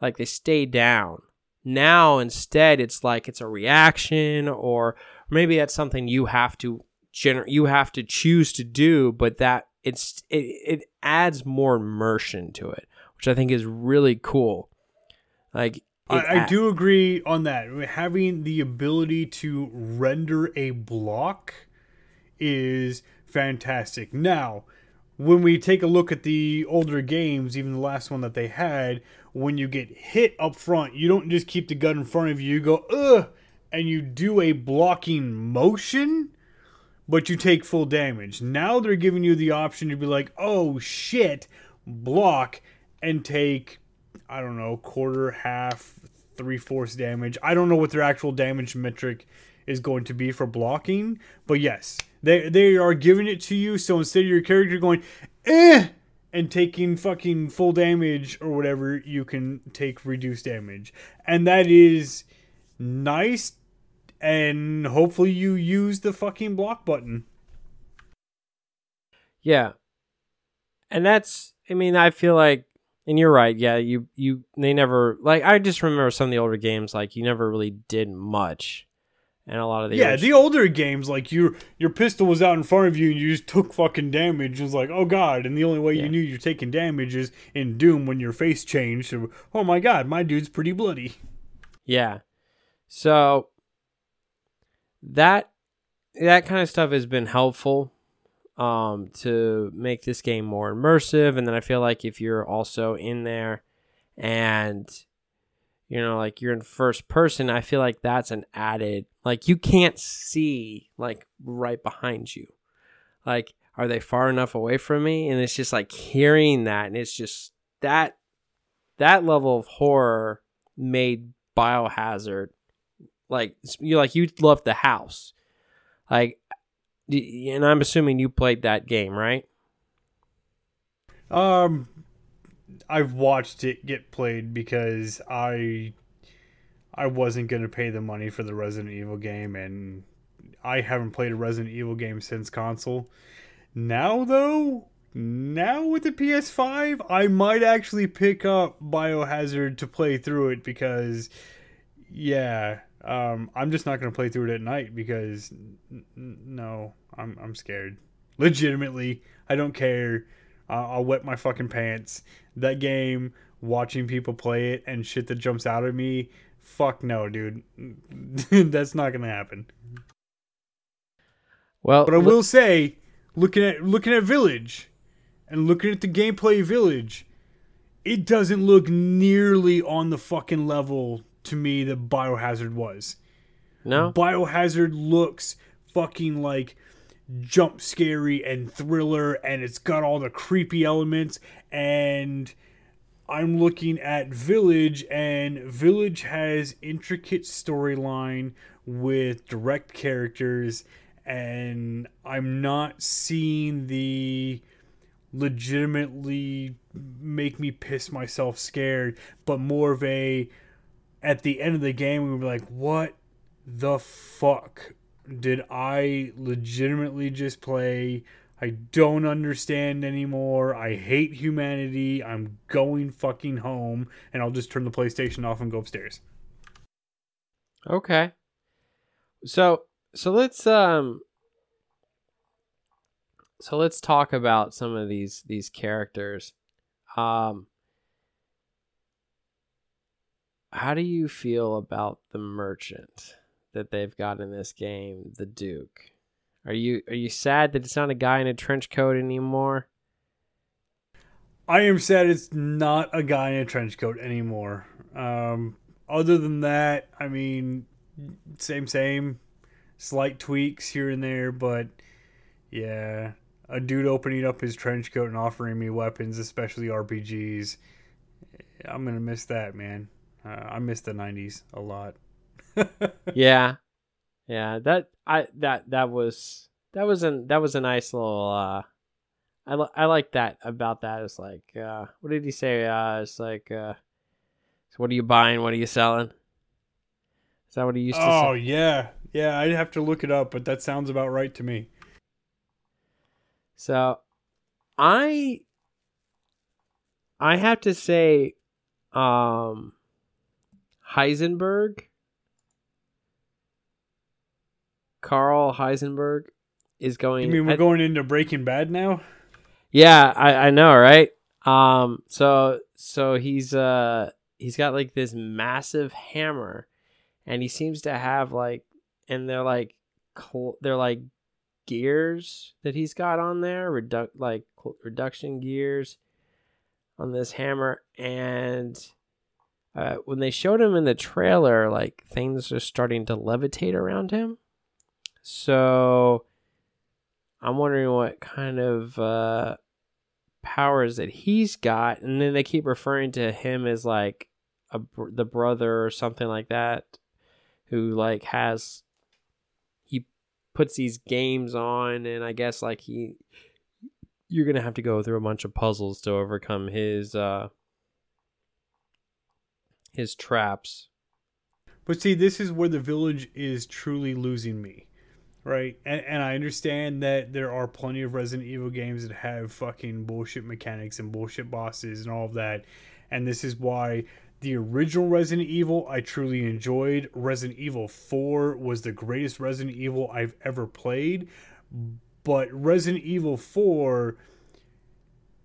Like they stay down. Now instead it's like it's a reaction or maybe that's something you have to gener- you have to choose to do but that it's it, it adds more immersion to it which i think is really cool. Like I, I, do agree on that. Having the ability to render a block is fantastic. Now, when we take a look at the older games, even the last one that they had, when you get hit up front, you don't just keep the gun in front of you, you go, ugh, and you do a blocking motion, but you take full damage. Now they're giving you the option to be like, oh shit, block, and take I don't know, quarter, half, three fourths damage. I don't know what their actual damage metric is going to be for blocking, but yes, they they are giving it to you. So instead of your character going, eh, and taking fucking full damage or whatever, you can take reduced damage, and that is nice. And hopefully, you use the fucking block button. Yeah, and that's. I mean, I feel like and you're right. Yeah, you you they never like I just remember some of the older games like you never really did much. And a lot of the Yeah, the older games like your your pistol was out in front of you and you just took fucking damage. It was like, "Oh god." And the only way yeah. you knew you're taking damage is in Doom when your face changed. "Oh my god, my dude's pretty bloody." Yeah. So that that kind of stuff has been helpful um, to make this game more immersive. And then I feel like if you're also in there and you know like you're in first person i feel like that's an added like you can't see like right behind you. Like are they far enough away from me? And it's just like hearing that and it's just that that level of horror made biohazard like you like you left the house. Like and I'm assuming you played that game, right? Um, I've watched it get played because I I wasn't gonna pay the money for the Resident Evil game, and I haven't played a Resident Evil game since console. Now though, now with the PS5, I might actually pick up Biohazard to play through it because, yeah, um, I'm just not going to play through it at night because n- no, I'm I'm scared. Legitimately, I don't care. Uh, I'll wet my fucking pants. That game, watching people play it and shit that jumps out at me, fuck no, dude. That's not going to happen. Well, but I will say, looking at looking at Village, and looking at the gameplay Village, it doesn't look nearly on the fucking level to me that Biohazard was. No. Biohazard looks fucking like jump scary and thriller and it's got all the creepy elements and I'm looking at Village and Village has intricate storyline with direct characters and I'm not seeing the legitimately make me piss myself scared, but more of a at the end of the game we were like, what the fuck did I legitimately just play? I don't understand anymore. I hate humanity. I'm going fucking home and I'll just turn the PlayStation off and go upstairs. Okay. So so let's um so let's talk about some of these these characters. Um how do you feel about the merchant that they've got in this game, the Duke? Are you are you sad that it's not a guy in a trench coat anymore? I am sad it's not a guy in a trench coat anymore. Um, other than that, I mean, same, same, slight tweaks here and there, but yeah, a dude opening up his trench coat and offering me weapons, especially RPGs. I'm gonna miss that, man. Uh, I miss the '90s a lot. yeah, yeah. That I that that was that was an that was a nice little. uh I li- I like that about that. It's like, uh, what did he say? Uh, it's like, uh, so what are you buying? What are you selling? Is that what he used to say? Oh say? yeah, yeah. I'd have to look it up, but that sounds about right to me. So, I I have to say, um, Heisenberg, Karl Heisenberg, is going. You mean we're I- going into Breaking Bad now? Yeah, I, I know, right? Um, so so he's uh he's got like this massive hammer, and he seems to have like, and they're like, cl- they're like gears that he's got on there, redu- like cl- reduction gears on this hammer, and uh, when they showed him in the trailer, like things are starting to levitate around him. So I'm wondering what kind of uh, powers that he's got, and then they keep referring to him as like a the brother or something like that, who like has he puts these games on, and I guess like he you're gonna have to go through a bunch of puzzles to overcome his uh his traps. But see, this is where the village is truly losing me, right? And, and I understand that there are plenty of Resident Evil games that have fucking bullshit mechanics and bullshit bosses and all of that. And this is why the original Resident Evil I truly enjoyed. Resident Evil 4 was the greatest Resident Evil I've ever played. But Resident Evil 4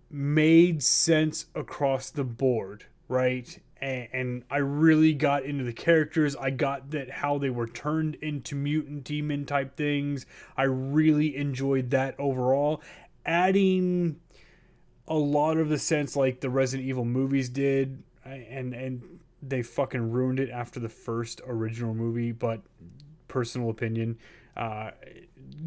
made sense across the board, right? And, and I really got into the characters. I got that how they were turned into mutant demon type things. I really enjoyed that overall. Adding a lot of the sense like the Resident Evil movies did, and and they fucking ruined it after the first original movie. But personal opinion, uh,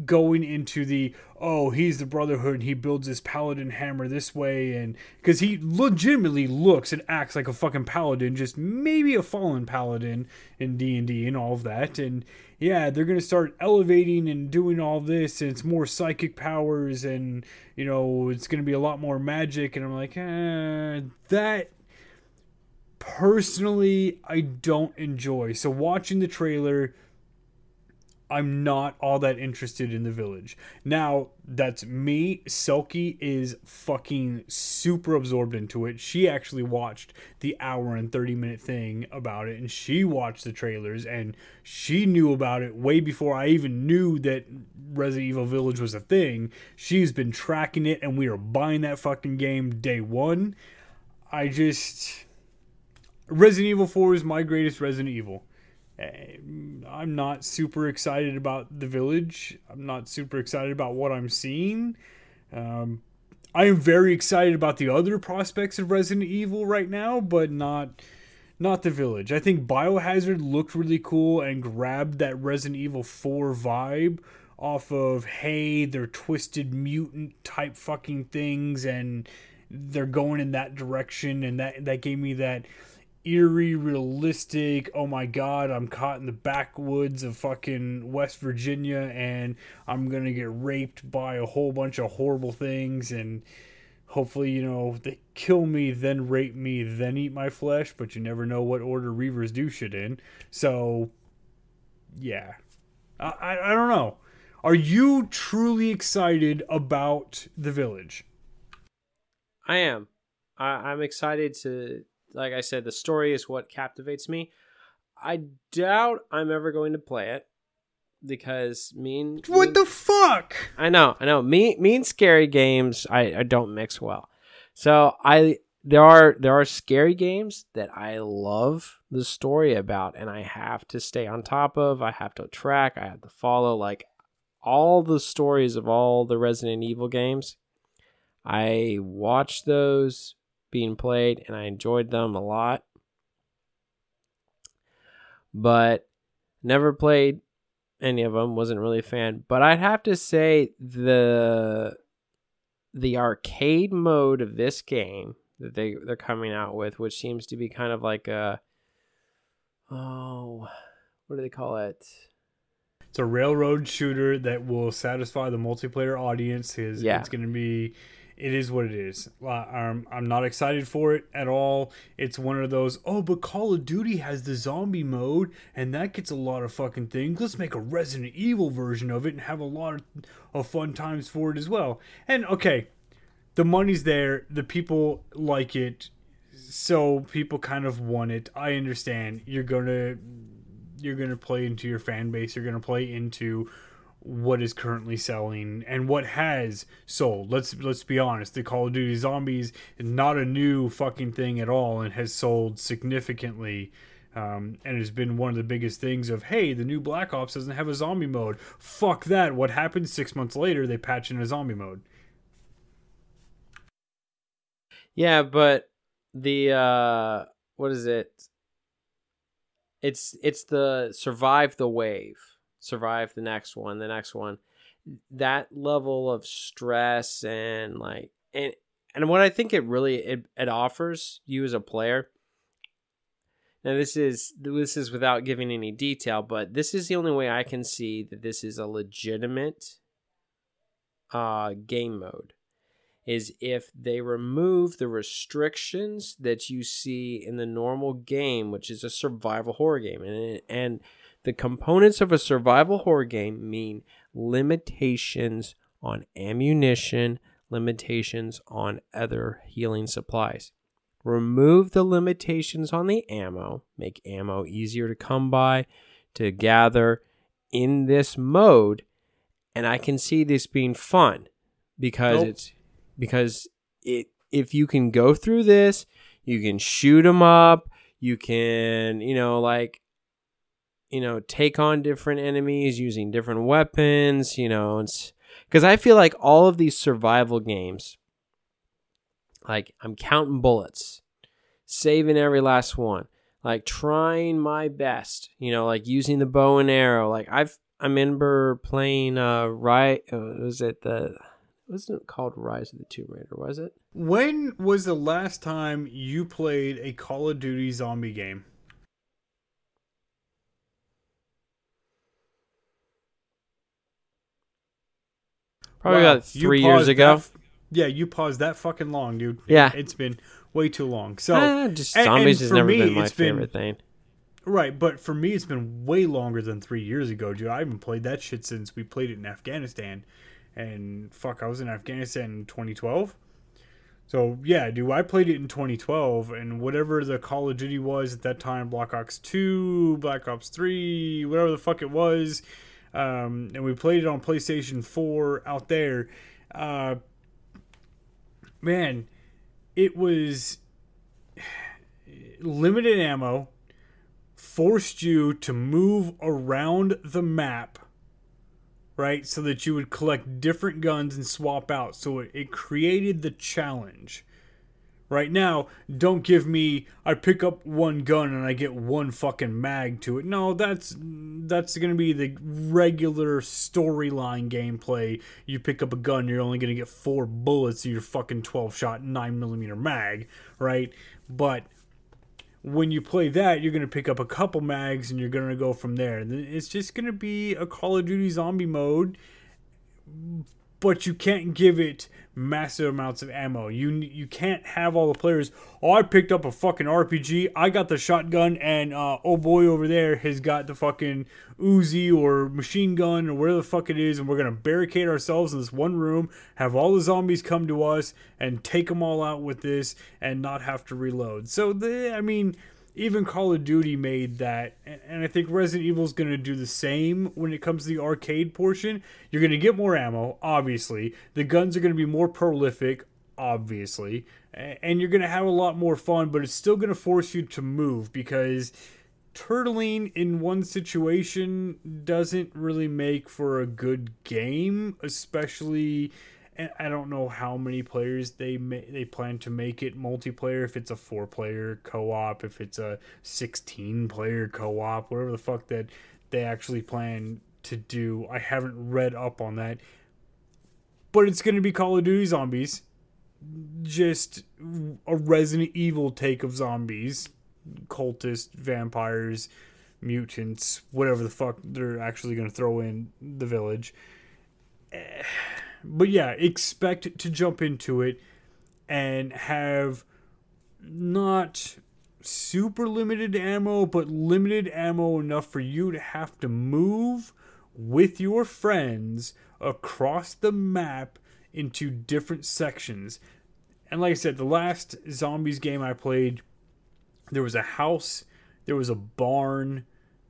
going into the oh he's the brotherhood and he builds his paladin hammer this way and because he legitimately looks and acts like a fucking paladin just maybe a fallen paladin in d&d and all of that. And yeah they're gonna start elevating and doing all this and it's more psychic powers and you know it's gonna be a lot more magic. And i'm like eh, that personally i don't enjoy. So watching the trailer I'm not all that interested in the village. Now, that's me. Selkie is fucking super absorbed into it. She actually watched the hour and 30 minute thing about it, and she watched the trailers, and she knew about it way before I even knew that Resident Evil Village was a thing. She's been tracking it, and we are buying that fucking game day one. I just. Resident Evil 4 is my greatest Resident Evil. I'm not super excited about the village. I'm not super excited about what I'm seeing. Um, I am very excited about the other prospects of Resident Evil right now, but not not the village. I think Biohazard looked really cool and grabbed that Resident Evil 4 vibe off of hey, they're twisted mutant type fucking things and they're going in that direction and that that gave me that eerie, realistic. Oh my god, I'm caught in the backwoods of fucking West Virginia and I'm gonna get raped by a whole bunch of horrible things and hopefully, you know, they kill me, then rape me, then eat my flesh, but you never know what order Reavers do shit in. So, yeah. I, I, I don't know. Are you truly excited about the village? I am. I, I'm excited to like I said, the story is what captivates me. I doubt I'm ever going to play it because mean what me, the fuck? I know, I know. mean me and scary games, I, I don't mix well. So I there are there are scary games that I love the story about, and I have to stay on top of. I have to track. I have to follow like all the stories of all the Resident Evil games. I watch those being played, and I enjoyed them a lot. But never played any of them. wasn't really a fan. But I'd have to say the the arcade mode of this game that they they're coming out with, which seems to be kind of like a oh, what do they call it? It's a railroad shooter that will satisfy the multiplayer audience. Is yeah. it's going to be it is what it is. Uh, I'm, I'm not excited for it at all. It's one of those, oh, but Call of Duty has the zombie mode, and that gets a lot of fucking things. Let's make a Resident Evil version of it and have a lot of, of fun times for it as well. And okay, the money's there, the people like it, so people kind of want it. I understand. You're gonna you're gonna play into your fan base. You're gonna play into what is currently selling and what has sold. Let's let's be honest. The Call of Duty Zombies is not a new fucking thing at all and has sold significantly. Um, and has been one of the biggest things of hey, the new Black Ops doesn't have a zombie mode. Fuck that. What happened six months later? They patch in a zombie mode. Yeah, but the uh, what is it? It's it's the survive the wave survive the next one, the next one. That level of stress and like and and what I think it really it, it offers you as a player. Now this is this is without giving any detail, but this is the only way I can see that this is a legitimate uh, game mode is if they remove the restrictions that you see in the normal game, which is a survival horror game, and and the components of a survival horror game mean limitations on ammunition, limitations on other healing supplies. Remove the limitations on the ammo, make ammo easier to come by, to gather in this mode, and I can see this being fun because nope. it's because it if you can go through this, you can shoot them up, you can, you know, like you know, take on different enemies using different weapons, you know, because I feel like all of these survival games, like I'm counting bullets, saving every last one, like trying my best, you know, like using the bow and arrow. Like I've, I remember playing, uh, right, uh, was it the, wasn't it called Rise of the Tomb Raider, was it? When was the last time you played a Call of Duty zombie game? Probably wow. about three years ago. That, yeah, you paused that fucking long, dude. Yeah, it's been way too long. So uh, just and, zombies and has never me, been my favorite been, thing. Right, but for me, it's been way longer than three years ago, dude. I haven't played that shit since we played it in Afghanistan, and fuck, I was in Afghanistan in 2012. So yeah, dude, I played it in 2012, and whatever the Call of Duty was at that time, Black Ops 2, Black Ops 3, whatever the fuck it was, um, and we played it on PlayStation 4 out there. Uh, man, it was limited ammo, forced you to move around the map right? So that you would collect different guns and swap out. So it, it created the challenge. Right now, don't give me I pick up one gun and I get one fucking mag to it. No, that's that's going to be the regular storyline gameplay. You pick up a gun, you're only going to get four bullets in your fucking 12 shot 9 millimeter mag, right? But when you play that, you're going to pick up a couple mags and you're going to go from there. It's just going to be a Call of Duty zombie mode, but you can't give it massive amounts of ammo. You you can't have all the players. Oh, I picked up a fucking RPG. I got the shotgun, and uh, oh boy over there has got the fucking Uzi or machine gun or whatever the fuck it is, and we're gonna barricade ourselves in this one room, have all the zombies come to us, and take them all out with this, and not have to reload. So the I mean even Call of Duty made that, and I think Resident Evil is going to do the same when it comes to the arcade portion. You're going to get more ammo, obviously. The guns are going to be more prolific, obviously, and you're going to have a lot more fun, but it's still going to force you to move because turtling in one situation doesn't really make for a good game, especially and I don't know how many players they may, they plan to make it multiplayer. If it's a four player co op, if it's a sixteen player co op, whatever the fuck that they actually plan to do. I haven't read up on that, but it's going to be Call of Duty Zombies, just a Resident Evil take of zombies, cultists, vampires, mutants, whatever the fuck they're actually going to throw in the village. Eh, But yeah, expect to jump into it and have not super limited ammo, but limited ammo enough for you to have to move with your friends across the map into different sections. And like I said, the last zombies game I played, there was a house, there was a barn,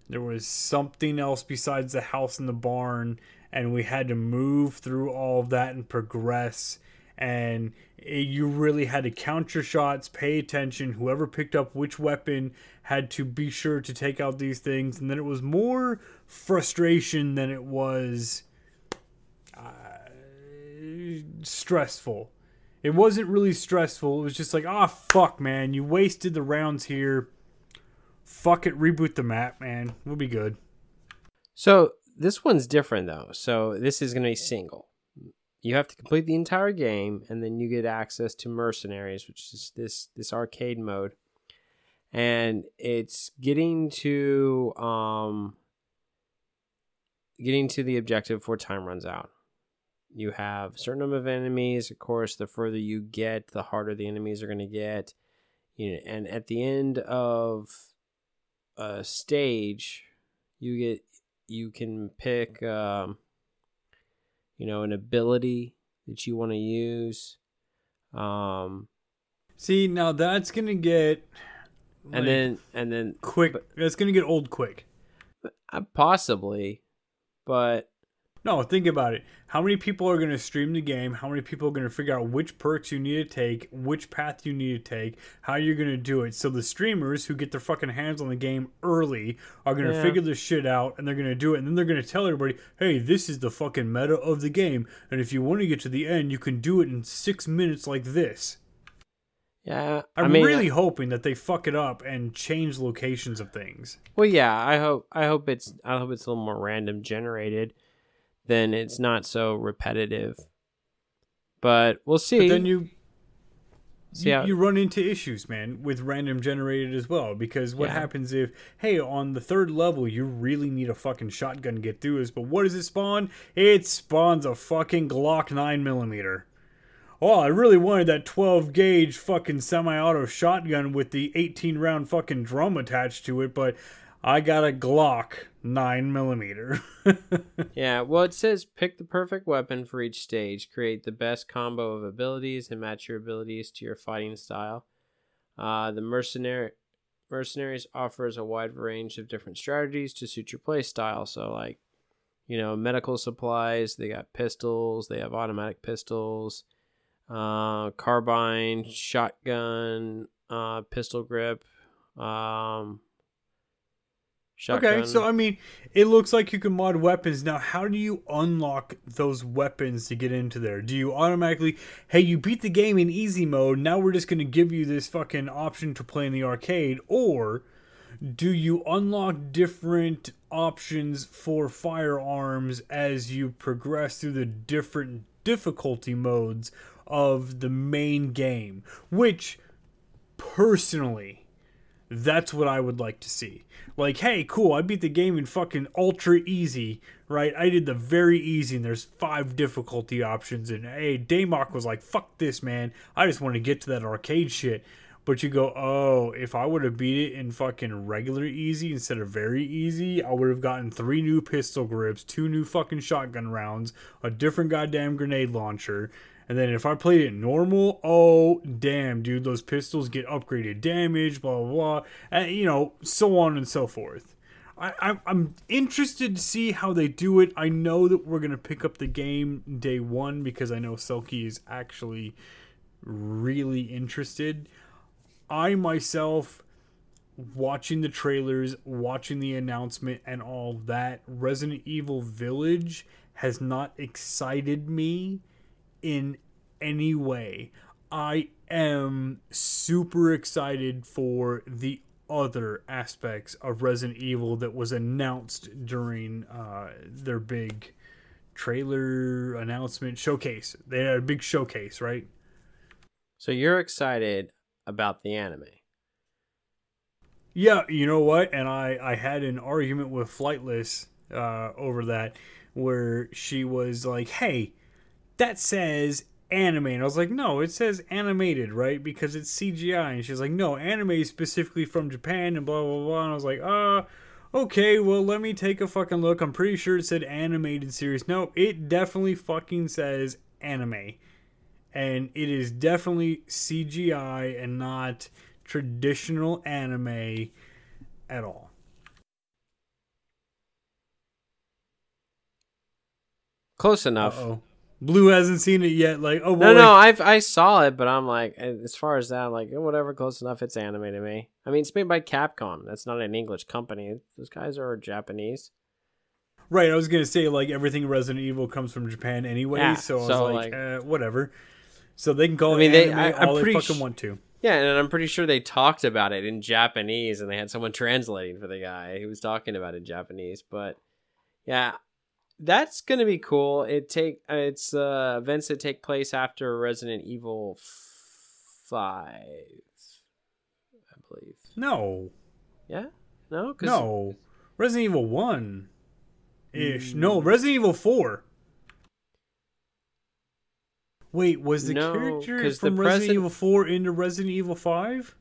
there was something else besides the house and the barn, and we had to move through all of that and progress. And it, you really had to count your shots pay attention. Whoever picked up which weapon had to be sure to take out these things. And then it was more frustration than it was uh, stressful. It wasn't really stressful. It was just like ah oh, fuck man. You wasted the rounds here. Fuck it. Reboot the map man. We'll be good. So this one's different though. So this is going to be single. You have to complete the entire game, and then you get access to mercenaries, which is this this arcade mode, and it's getting to um getting to the objective before time runs out. You have a certain number of enemies. Of course, the further you get, the harder the enemies are going to get. You know, and at the end of a stage, you get you can pick, um, you know, an ability that you want to use. Um, See, now that's gonna get, like, and then and then quick. But, that's gonna get old quick. Uh, possibly, but no, think about it. How many people are going to stream the game? How many people are going to figure out which perks you need to take, which path you need to take, how you're going to do it? So the streamers who get their fucking hands on the game early are going to yeah. figure this shit out and they're going to do it. And then they're going to tell everybody, hey, this is the fucking meta of the game. And if you want to get to the end, you can do it in six minutes like this. Yeah, I'm I mean, really hoping that they fuck it up and change locations of things. Well, yeah, I hope I hope it's I hope it's a little more random generated then it's not so repetitive. But we'll see. But then you you, you, run into issues, man, with random generated as well. Because what yeah. happens if, hey, on the third level, you really need a fucking shotgun to get through this, but what does it spawn? It spawns a fucking Glock 9 millimeter. Oh, I really wanted that 12 gauge fucking semi auto shotgun with the 18 round fucking drum attached to it, but I got a Glock 9 millimeter. yeah, well, it says pick the perfect weapon for each stage, create the best combo of abilities, and match your abilities to your fighting style. Uh, the mercenary mercenaries offers a wide range of different strategies to suit your play style. So, like, you know, medical supplies. They got pistols. They have automatic pistols, uh, carbine, shotgun, uh, pistol grip. Um, Shotgun. Okay, so I mean, it looks like you can mod weapons. Now, how do you unlock those weapons to get into there? Do you automatically, hey, you beat the game in easy mode, now we're just going to give you this fucking option to play in the arcade? Or do you unlock different options for firearms as you progress through the different difficulty modes of the main game? Which, personally, that's what I would like to see. Like, hey, cool, I beat the game in fucking ultra easy, right? I did the very easy, and there's five difficulty options. And hey, Damok was like, fuck this, man. I just want to get to that arcade shit. But you go, oh, if I would have beat it in fucking regular easy instead of very easy, I would have gotten three new pistol grips, two new fucking shotgun rounds, a different goddamn grenade launcher, and then if I played it normal, oh damn, dude, those pistols get upgraded damage, blah blah blah, and you know, so on and so forth. I, I'm interested to see how they do it. I know that we're gonna pick up the game day one because I know Selkie is actually really interested. I myself, watching the trailers, watching the announcement, and all that, Resident Evil Village has not excited me in any way. I am super excited for the other aspects of Resident Evil that was announced during uh, their big trailer announcement showcase. They had a big showcase, right? So you're excited about the anime? Yeah, you know what? And I I had an argument with Flightless uh, over that, where she was like, "Hey, that says anime. And I was like, no, it says animated, right? Because it's CGI. And she's like, no, anime is specifically from Japan and blah, blah, blah. And I was like, uh, okay, well, let me take a fucking look. I'm pretty sure it said animated series. No, it definitely fucking says anime. And it is definitely CGI and not traditional anime at all. Close enough. Uh-oh. Blue hasn't seen it yet. Like, oh, no, no, I've I saw it, but I'm like, eh, as far as that, I'm like, oh, whatever, close enough. It's anime to me. I mean, it's made by Capcom. That's not an English company. Those guys are Japanese. Right. I was gonna say like everything Resident Evil comes from Japan anyway, yeah, so I was so like, like uh, whatever. So they can call I mean, it anime they, I, all they fucking sh- want to. Yeah, and I'm pretty sure they talked about it in Japanese, and they had someone translating for the guy who was talking about it in Japanese. But yeah, that's gonna be cool. It take uh, it's uh, events that take place after Resident Evil Five, I believe. No. Yeah. No. No. Resident Evil One. Ish. Mm. No. Resident Evil Four. Wait, was the no, character from Resident president... Evil Four into Resident Evil Five?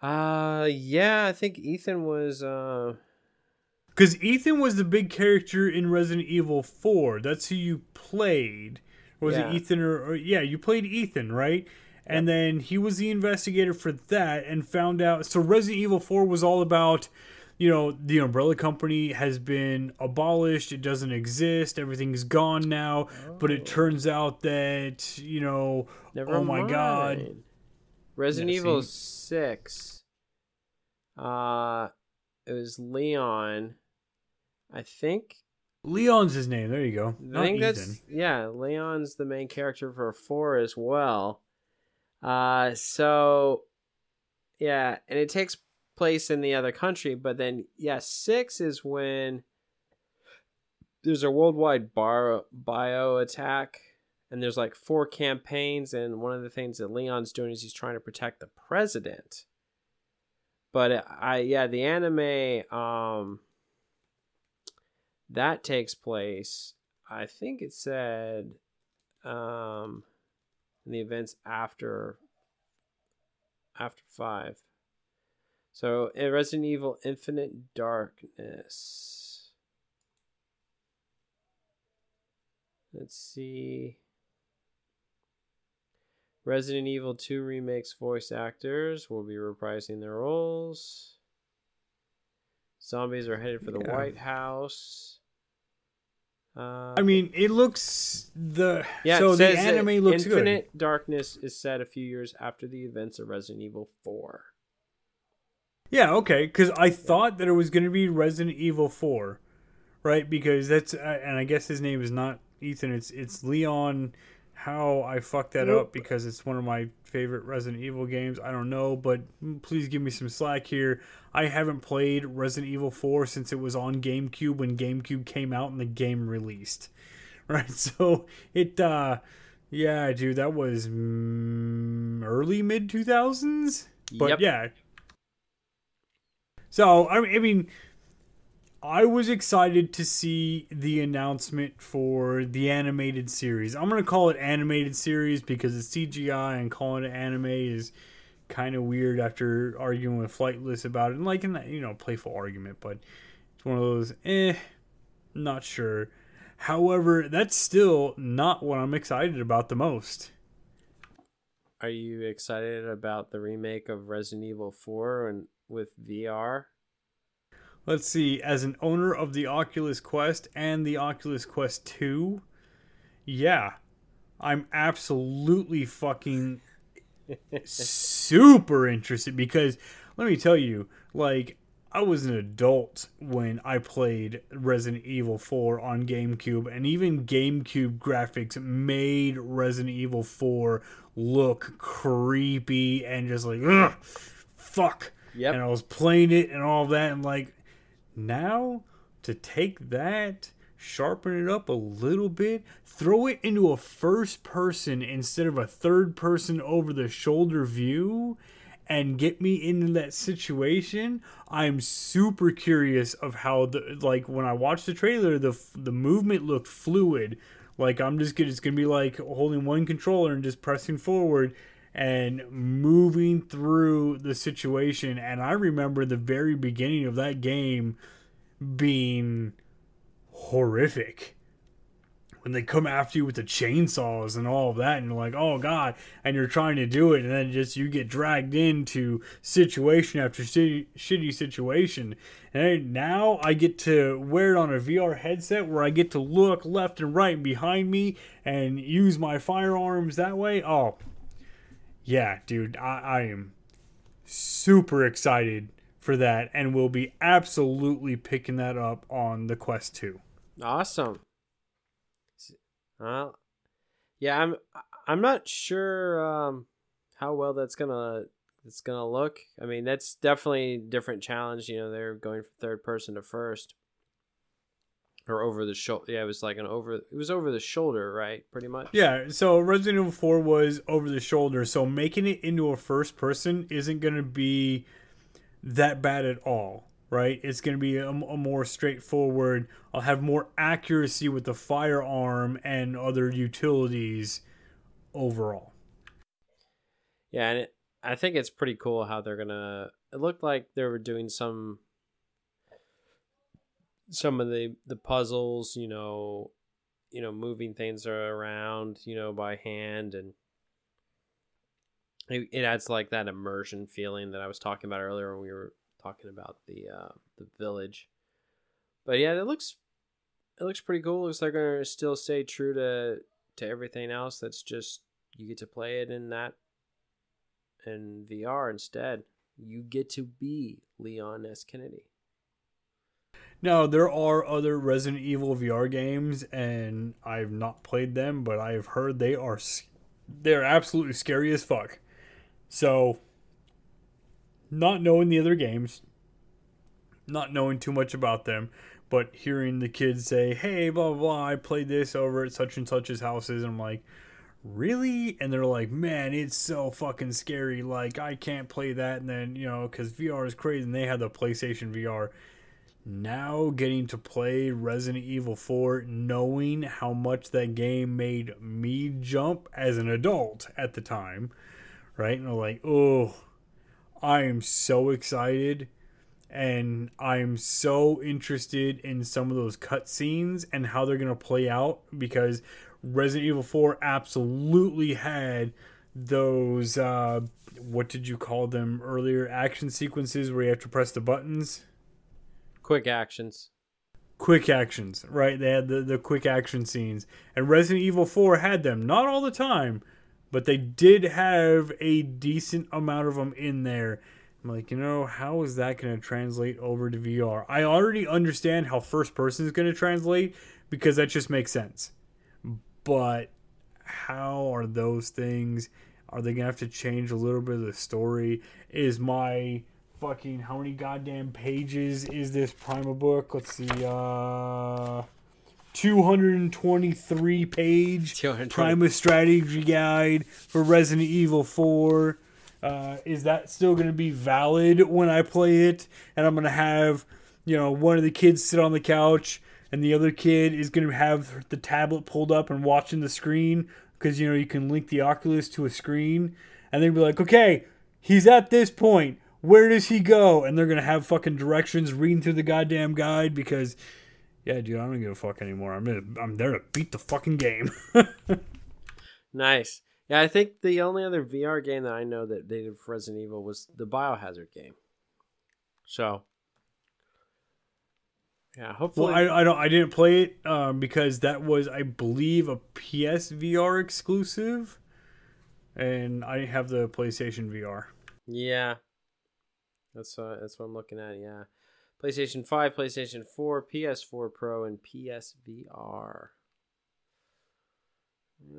Uh, yeah, I think Ethan was. uh because Ethan was the big character in Resident Evil 4. That's who you played. Or was yeah. it Ethan or, or, yeah, you played Ethan, right? And then he was the investigator for that and found out so Resident Evil 4 was all about you know, the umbrella company has been abolished, it doesn't exist, everything's gone now, oh. but it oh. turns out that, you know, Never oh my god. Resident yeah, Evil 6 uh it was Leon I think Leon's his name. There you go. I think Ethan. that's yeah. Leon's the main character for four as well. Uh, so yeah, and it takes place in the other country, but then yeah, six is when there's a worldwide bar bio attack, and there's like four campaigns, and one of the things that Leon's doing is he's trying to protect the president. But I yeah, the anime um that takes place i think it said um in the events after after five. So in resident evil infinite darkness. Let's see. Resident evil 2 remakes voice actors will be reprising their roles. Zombies are headed for the yeah. white house uh, I mean, it looks the yeah. So the anime looks Infinite good. Infinite Darkness is set a few years after the events of Resident Evil Four. Yeah, okay, because I thought that it was going to be Resident Evil 4, right? Because that's, uh, and I guess his name is not Ethan, it's it's Leon. How I fucked that up because it's one of my favorite Resident Evil games. I don't know, but please give me some slack here. I haven't played Resident Evil 4 since it was on GameCube when GameCube came out and the game released. Right? So it, uh, yeah, dude, that was mm, early mid 2000s. But Yep. yeah. So, I mean, I was excited to see the announcement for the animated series. I'm going to call it animated series because it's CGI and calling it anime is kind of weird after arguing with Flightless about it. And like in that, you know, playful argument, but it's one of those, eh, not sure. However, that's still not what I'm excited about the most. Are you excited about the remake of Resident Evil 4 and with VR? Let's see, as an owner of the Oculus Quest and the Oculus Quest 2, yeah, I'm absolutely fucking super interested because let me tell you, like, I was an adult when I played Resident Evil 4 on GameCube, and even GameCube graphics made Resident Evil 4 look creepy and just like, fuck. Yep. And I was playing it and all that, and like, now to take that, sharpen it up a little bit, throw it into a first person instead of a third person over the shoulder view, and get me into that situation. I'm super curious of how the like when I watched the trailer, the the movement looked fluid. Like I'm just gonna it's gonna be like holding one controller and just pressing forward and moving through the situation. And I remember the very beginning of that game being horrific. When they come after you with the chainsaws and all of that and you're like oh god and you're trying to do it and then just you get dragged into situation after shitty, shitty situation. And now i get to wear it on a vr headset where i get to look left and right behind me and use my firearms that way. Oh yeah dude i, I am super excited for that and we'll be absolutely picking that up on the quest 2 Awesome. Well, yeah, I'm I'm not sure um, how well that's gonna it's gonna look. I mean, that's definitely a different challenge. You know, they're going from third person to first, or over the shoulder. Yeah, it was like an over. It was over the shoulder, right? Pretty much. Yeah, so Resident Evil 4 was over the shoulder, so making it into a first person isn't going to be that bad at all, right? It's going to be a, a more straightforward. I'll have more accuracy with the firearm and other utilities overall. Yeah, and it, I think it's pretty cool how they're gonna. It looked like they were doing some some of the the puzzles, you know, you know, moving things around, you know, by hand, and it, it adds like that immersion feeling that I was talking about earlier when we were talking about the uh, the village. But yeah, it looks it looks pretty cool. looks like they're gonna still stay true to to everything else. That's just you get to play it in that in VR instead. You get to be Leon S. Kennedy. Now, there are other Resident Evil VR games, and I've not played them, but I've heard they are they're absolutely scary as fuck. So, not knowing the other games, not knowing too much about them, but hearing the kids say, "Hey, blah blah, blah I played this over at such and such's houses," and I'm like, "Really?" And they're like, "Man, it's so fucking scary. Like, I can't play that." And then you know, because VR is crazy, and they have the PlayStation VR now getting to play Resident Evil 4, knowing how much that game made me jump as an adult at the time, right? And I'm like, oh, I am so excited. And I'm so interested in some of those cutscenes and how they're going to play out because Resident Evil 4 absolutely had those, uh, what did you call them earlier? Action sequences where you have to press the buttons Quick actions. quick actions, right? They had the, the quick action scenes. And Resident Evil 4 had them. Not all the time, but they did have a decent amount of them in there I'm like, you know, how is that going to translate over to VR? I already understand how first person is going to translate because that just makes sense. But how are those things? Are they going to have to change a little bit of the story? Is my fucking how many goddamn pages is this Prima book? Let's see, uh 223 page 220. Prima strategy guide for Resident Evil 4. Uh, is that still going to be valid when I play it? And I'm going to have, you know, one of the kids sit on the couch and the other kid is going to have the tablet pulled up and watching the screen because, you know, you can link the Oculus to a screen. And they'll be like, okay, he's at this point. Where does he go? And they're going to have fucking directions reading through the goddamn guide because, yeah, dude, I don't give a fuck anymore. I'm, gonna, I'm there to beat the fucking game. Nice. Yeah, I think the only other VR game that I know that they did for Resident Evil was the Biohazard game. So, yeah, hopefully. Well, I, I don't I didn't play it um, because that was I believe a PSVR exclusive, and I have the PlayStation VR. yeah, that's uh, that's what I'm looking at. Yeah, PlayStation Five, PlayStation Four, PS4 Pro, and PSVR.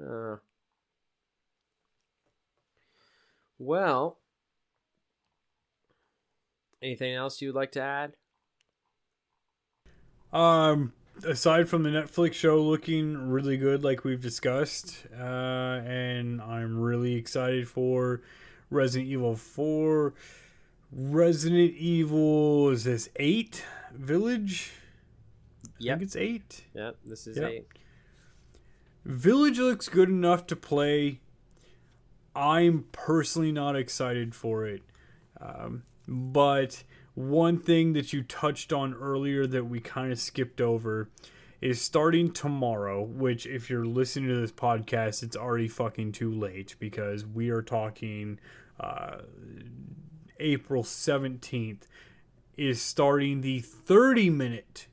Uh, well, anything else you'd like to add? Um, aside from the Netflix show looking really good, like we've discussed, uh, and I'm really excited for Resident Evil Four. Resident Evil is this eight Village? Think it's eight. Yeah, this is Yep. eight. Village looks good enough to play. I'm personally not excited for it. Um, but one thing that you touched on earlier that we kind of skipped over is starting tomorrow, which, if you're listening to this podcast, it's already fucking too late because we are talking uh, April 17th, is starting the 30 minute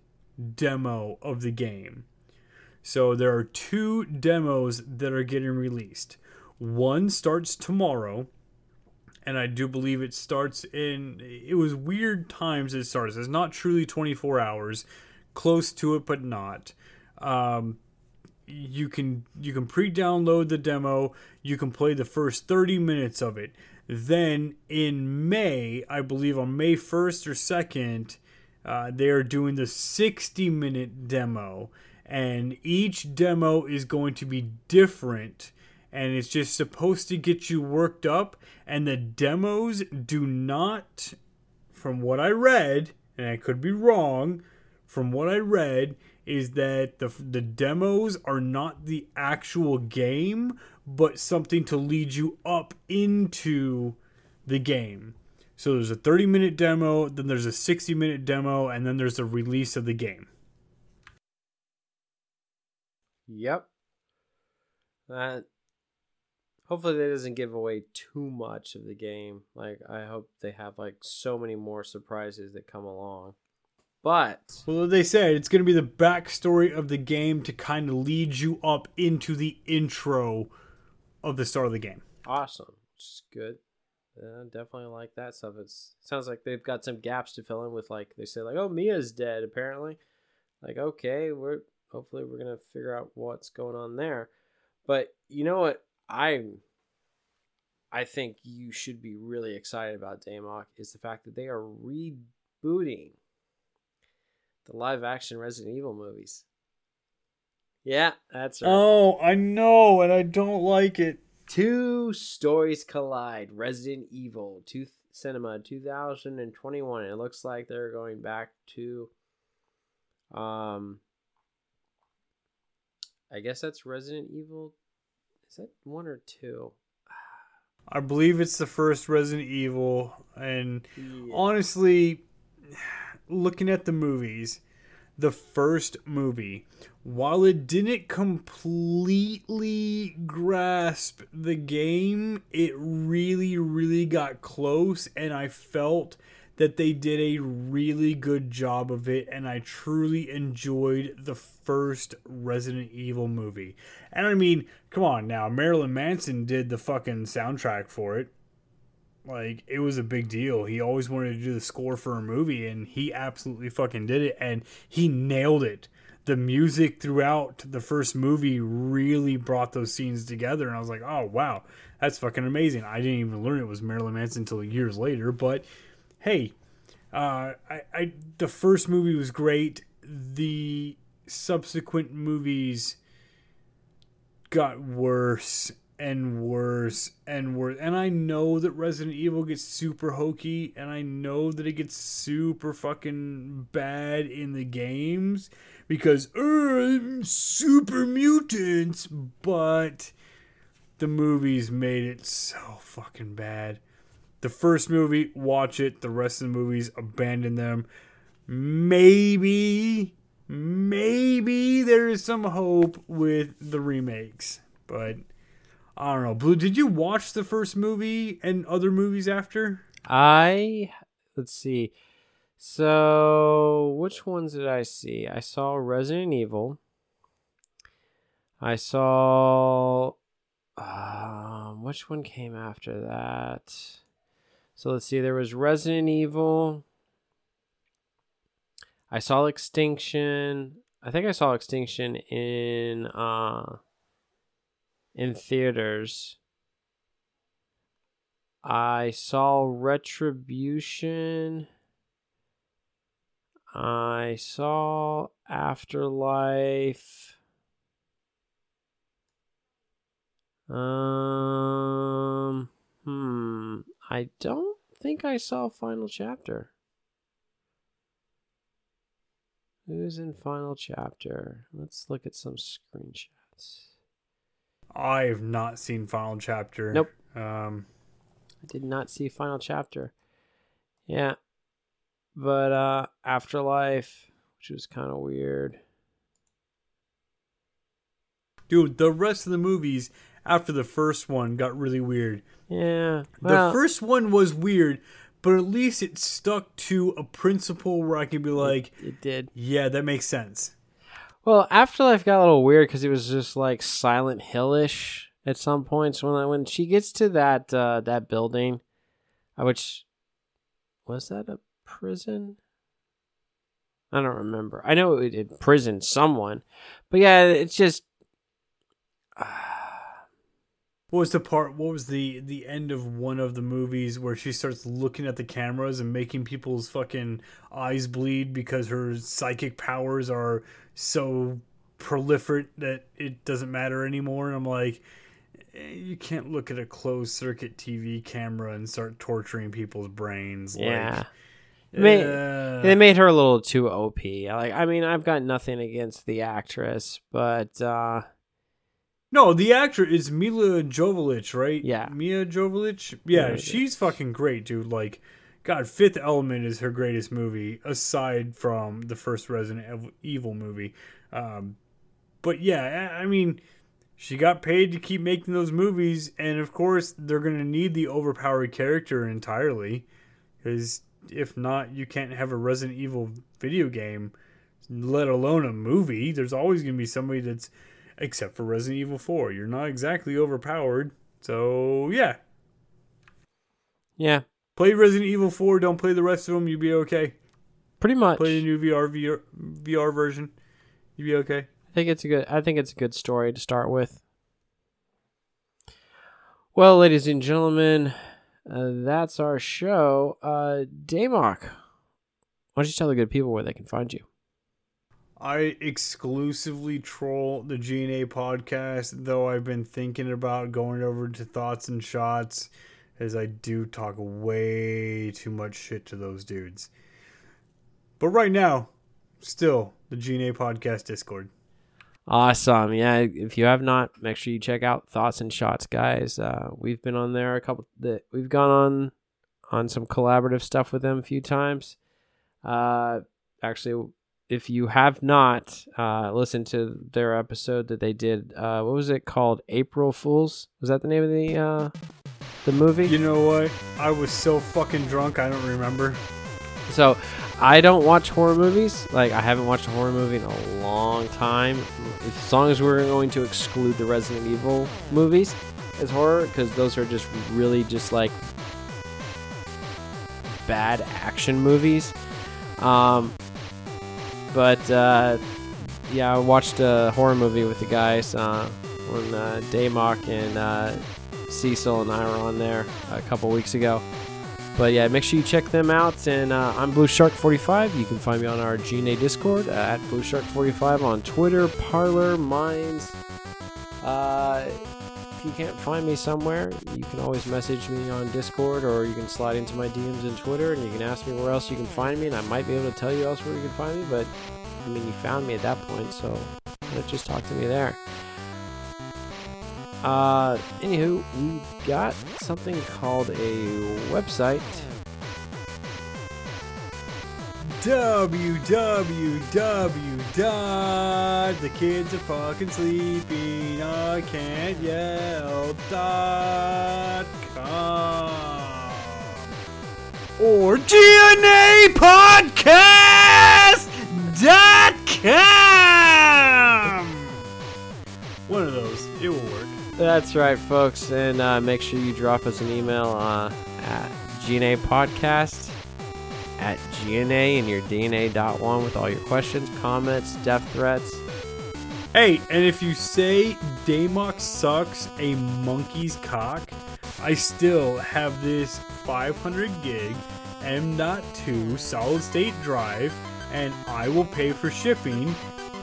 demo of the game. So there are two demos that are getting released. One starts tomorrow, and I do believe it starts in. It was weird times it starts. It's not truly 24 hours, close to it, but not. Um, you can you can pre-download the demo. You can play the first 30 minutes of it. Then in May, I believe on May 1st or 2nd, uh, they are doing the 60 minute demo. And each demo is going to be different. And it's just supposed to get you worked up. And the demos do not from what i read and i could be wrong from what i read is that the the demos are not the actual game but something to lead you up into the game so there's a 30 minute demo then there's a 60 minute demo and then there's a release of the game Yep. That hopefully that doesn't give away too much of the game. Like I hope they have like so many more surprises that come along. But Well, they said it's going to be the backstory of the game to kind of lead you up into the intro of the start of the game. awesome. Is good. Yeah, definitely like that stuff. It sounds like they've got some gaps to fill in with like they say like, oh Mia's dead apparently. Like, okay, we're hopefully we're gonna figure out what's going on there. But you know what I I think you should be really excited about Damok is the fact that they are rebooting the live action Resident Evil movies. Yeah, that's right. Oh, I know, and I don't like it. Two stories collide. Resident Evil two cinema 2021. It looks like they're going back to um I guess that's Resident Evil. Is that one or two? I believe it's the first Resident Evil, and Yeah. honestly, looking at the movies, the first movie, while it didn't completely grasp the game, it really, really got close, and I felt that they did a really good job of it, and I truly enjoyed the first Resident Evil movie. And I mean, come on now, Marilyn Manson did the fucking soundtrack for it. Like it was a big deal. He always wanted to do the score for a movie, and he absolutely fucking did it, and he nailed it. The music throughout the first movie really brought those scenes together, and I was like, oh wow, that's fucking amazing. I didn't even learn it was Marilyn Manson until years later, but hey, uh, I, I the first movie was great. The subsequent movies got worse and worse and worse. And I know that Resident Evil gets super hokey, and I know that it gets super fucking bad in the games because uh, super mutants, but the movies made it so fucking bad. The first movie, watch it. The rest of the movies, abandon them. Maybe, maybe there is some hope with the remakes, but I don't know. Blue, did you watch the first movie and other movies after? I let's see. So, which ones did I see? I saw Resident Evil. I saw um, which one came after that? So let's see. There was Resident Evil. I saw Extinction. I think I saw Extinction in uh in theaters. I saw Retribution. I saw Afterlife. Um, hmm. I don't think I saw Final Chapter. Who's in Final Chapter? Let's look at some screenshots. I have not seen Final Chapter. Nope. Um, I did not see Final Chapter. Yeah. But uh Afterlife, which was kind of weird. dude, the rest of the movies after the first one got really weird. Yeah. Well, the first one was weird, but at least it stuck to a principle where I could be like, it did. yeah, that makes sense. Well, Afterlife got a little weird because it was just like Silent Hillish at some points. When when she gets to that uh, that building, uh, which was that a prison? I don't remember. I know it imprisoned someone, but yeah, it's just. What was the part? What was the the end of one of the movies where she starts looking at the cameras and making people's fucking eyes bleed because her psychic powers are so proliferate that it doesn't matter anymore? And I'm like, eh, you can't look at a closed circuit TV camera and start torturing people's brains. Yeah. Like, May- uh, They made her a little too OP. Like, I mean, I've got nothing against the actress, but uh, No, the actor is Milla Jovovich, right? Yeah. Mia Jovovich. Yeah, she's fucking great, dude. Like, God, Fifth Element is her greatest movie aside from the first Resident Evil movie. Um, but yeah, I I mean, she got paid to keep making those movies, and of course, they're gonna need the overpowered character entirely, because if not, you can't have a Resident Evil video game, let alone a movie. There's always gonna be somebody that's except for Resident Evil 4. You're not exactly overpowered. So, yeah. yeah, Play Resident Evil 4, don't play the rest of them, you'll be okay. pretty much. Play the new VR, VR, VR version, you'll be okay. I think it's a good. I think it's a good story to start with. Well, ladies and gentlemen, uh, that's our show. Uh, Damok, why don't you tell the good people where they can find you? I exclusively troll the GNA podcast, though I've been thinking about going over to Thoughts and Shots, as I do talk way too much shit to those dudes. But right now, still the GNA podcast Discord. Awesome. Yeah, if you have not, make sure you check out Thoughts and Shots, guys. Uh, we've been on there a couple. That we've gone on on some collaborative stuff with them a few times. Uh, actually, if you have not uh, listened to their episode that they did, uh, what was it called? April Fools. Was that the name of the uh, the movie? You know what? I was so fucking drunk, I don't remember. So I don't watch horror movies. Like I haven't watched a horror movie in a long time. As long as we're going to exclude the Resident Evil movies as horror, because those are just really just like bad action movies. Um, but uh, yeah, I watched a horror movie with the guys uh, when uh, Damok and uh, Cecil and I were on there a couple weeks ago. But yeah, make sure you check them out. And uh, I'm Blue Shark 45. You can find me on our GNA Discord uh, at Blue Shark 45 on Twitter, Parler, Minds. Uh, if you can't find me somewhere, you can always message me on Discord or you can slide into my DMs in Twitter and you can ask me where else you can find me, and I might be able to tell you else where you can find me. But I mean, you found me at that point, so just talk to me there. Uh, anywho, we got something called a website. Www the kids are fucking sleeping. I can't yell dot com. Or GNA podcast dot com. One of those. It will work. That's right, folks, and uh, make sure you drop us an email uh, at GNA Podcast at GNA and your DNA dot one with all your questions, comments, death threats. Hey, and if you say Damok sucks a monkey's cock, I still have this 500 gig M.2 solid state drive, and I will pay for shipping.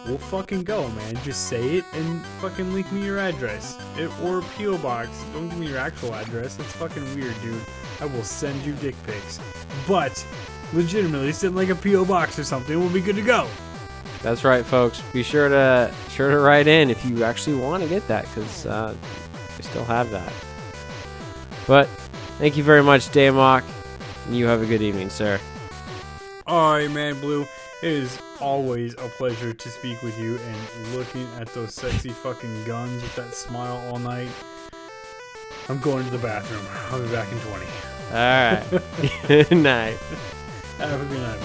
We'll fucking go, man. Just say it and fucking link me your address. It, or P.O. box. Don't give me your actual address. It's fucking weird, dude. I will send you dick pics. But, legitimately, send like a P.O. box or something. We'll be good to go. That's right, folks. Be sure to sure to write in if you actually want to get that, because uh, we still have that. But thank you very much, Damok. You have a good evening, sir. Alright, man, Blue. It is always a pleasure to speak with you and looking at those sexy fucking guns with that smile all night. I'm going to the bathroom. I'll be back in 20. All right. good night. Have a good night.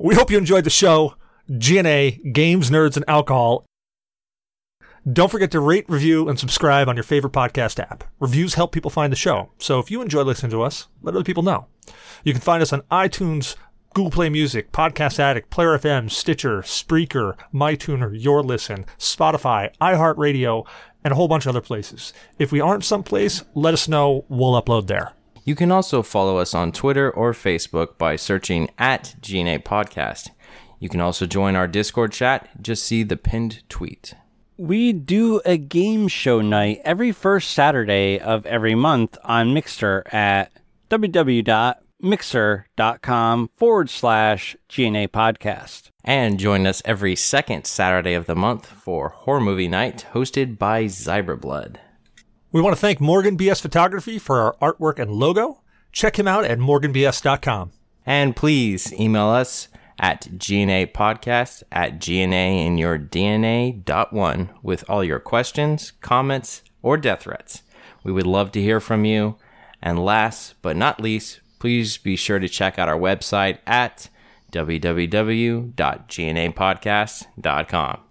We hope you enjoyed the show. GNA, Games, Nerds, and Alcohol. Don't forget to rate, review, and subscribe on your favorite podcast app. Reviews help people find the show. So if you enjoy listening to us, let other people know. You can find us on iTunes, Google Play Music, Podcast Addict, Player FM, Stitcher, Spreaker, MyTuner, Your Listen, Spotify, iHeartRadio, and a whole bunch of other places. If we aren't someplace, let us know. We'll upload there. You can also follow us on Twitter or Facebook by searching at GNA Podcast. You can also join our Discord chat. Just see the pinned tweet. We do a game show night every first Saturday of every month on Mixer at www.mixer.com forward slash GNA podcast. And join us every second Saturday of the month for Horror Movie Night, hosted by Zyberblood. We want to thank Morgan BS Photography for our artwork and logo. Check him out at morganbs.com. And please email us at GNA gnapodcast at gna in your DNA dot one with all your questions, comments, or death threats. We would love to hear from you. And last but not least, please be sure to check out our website at www.gnapodcast.com.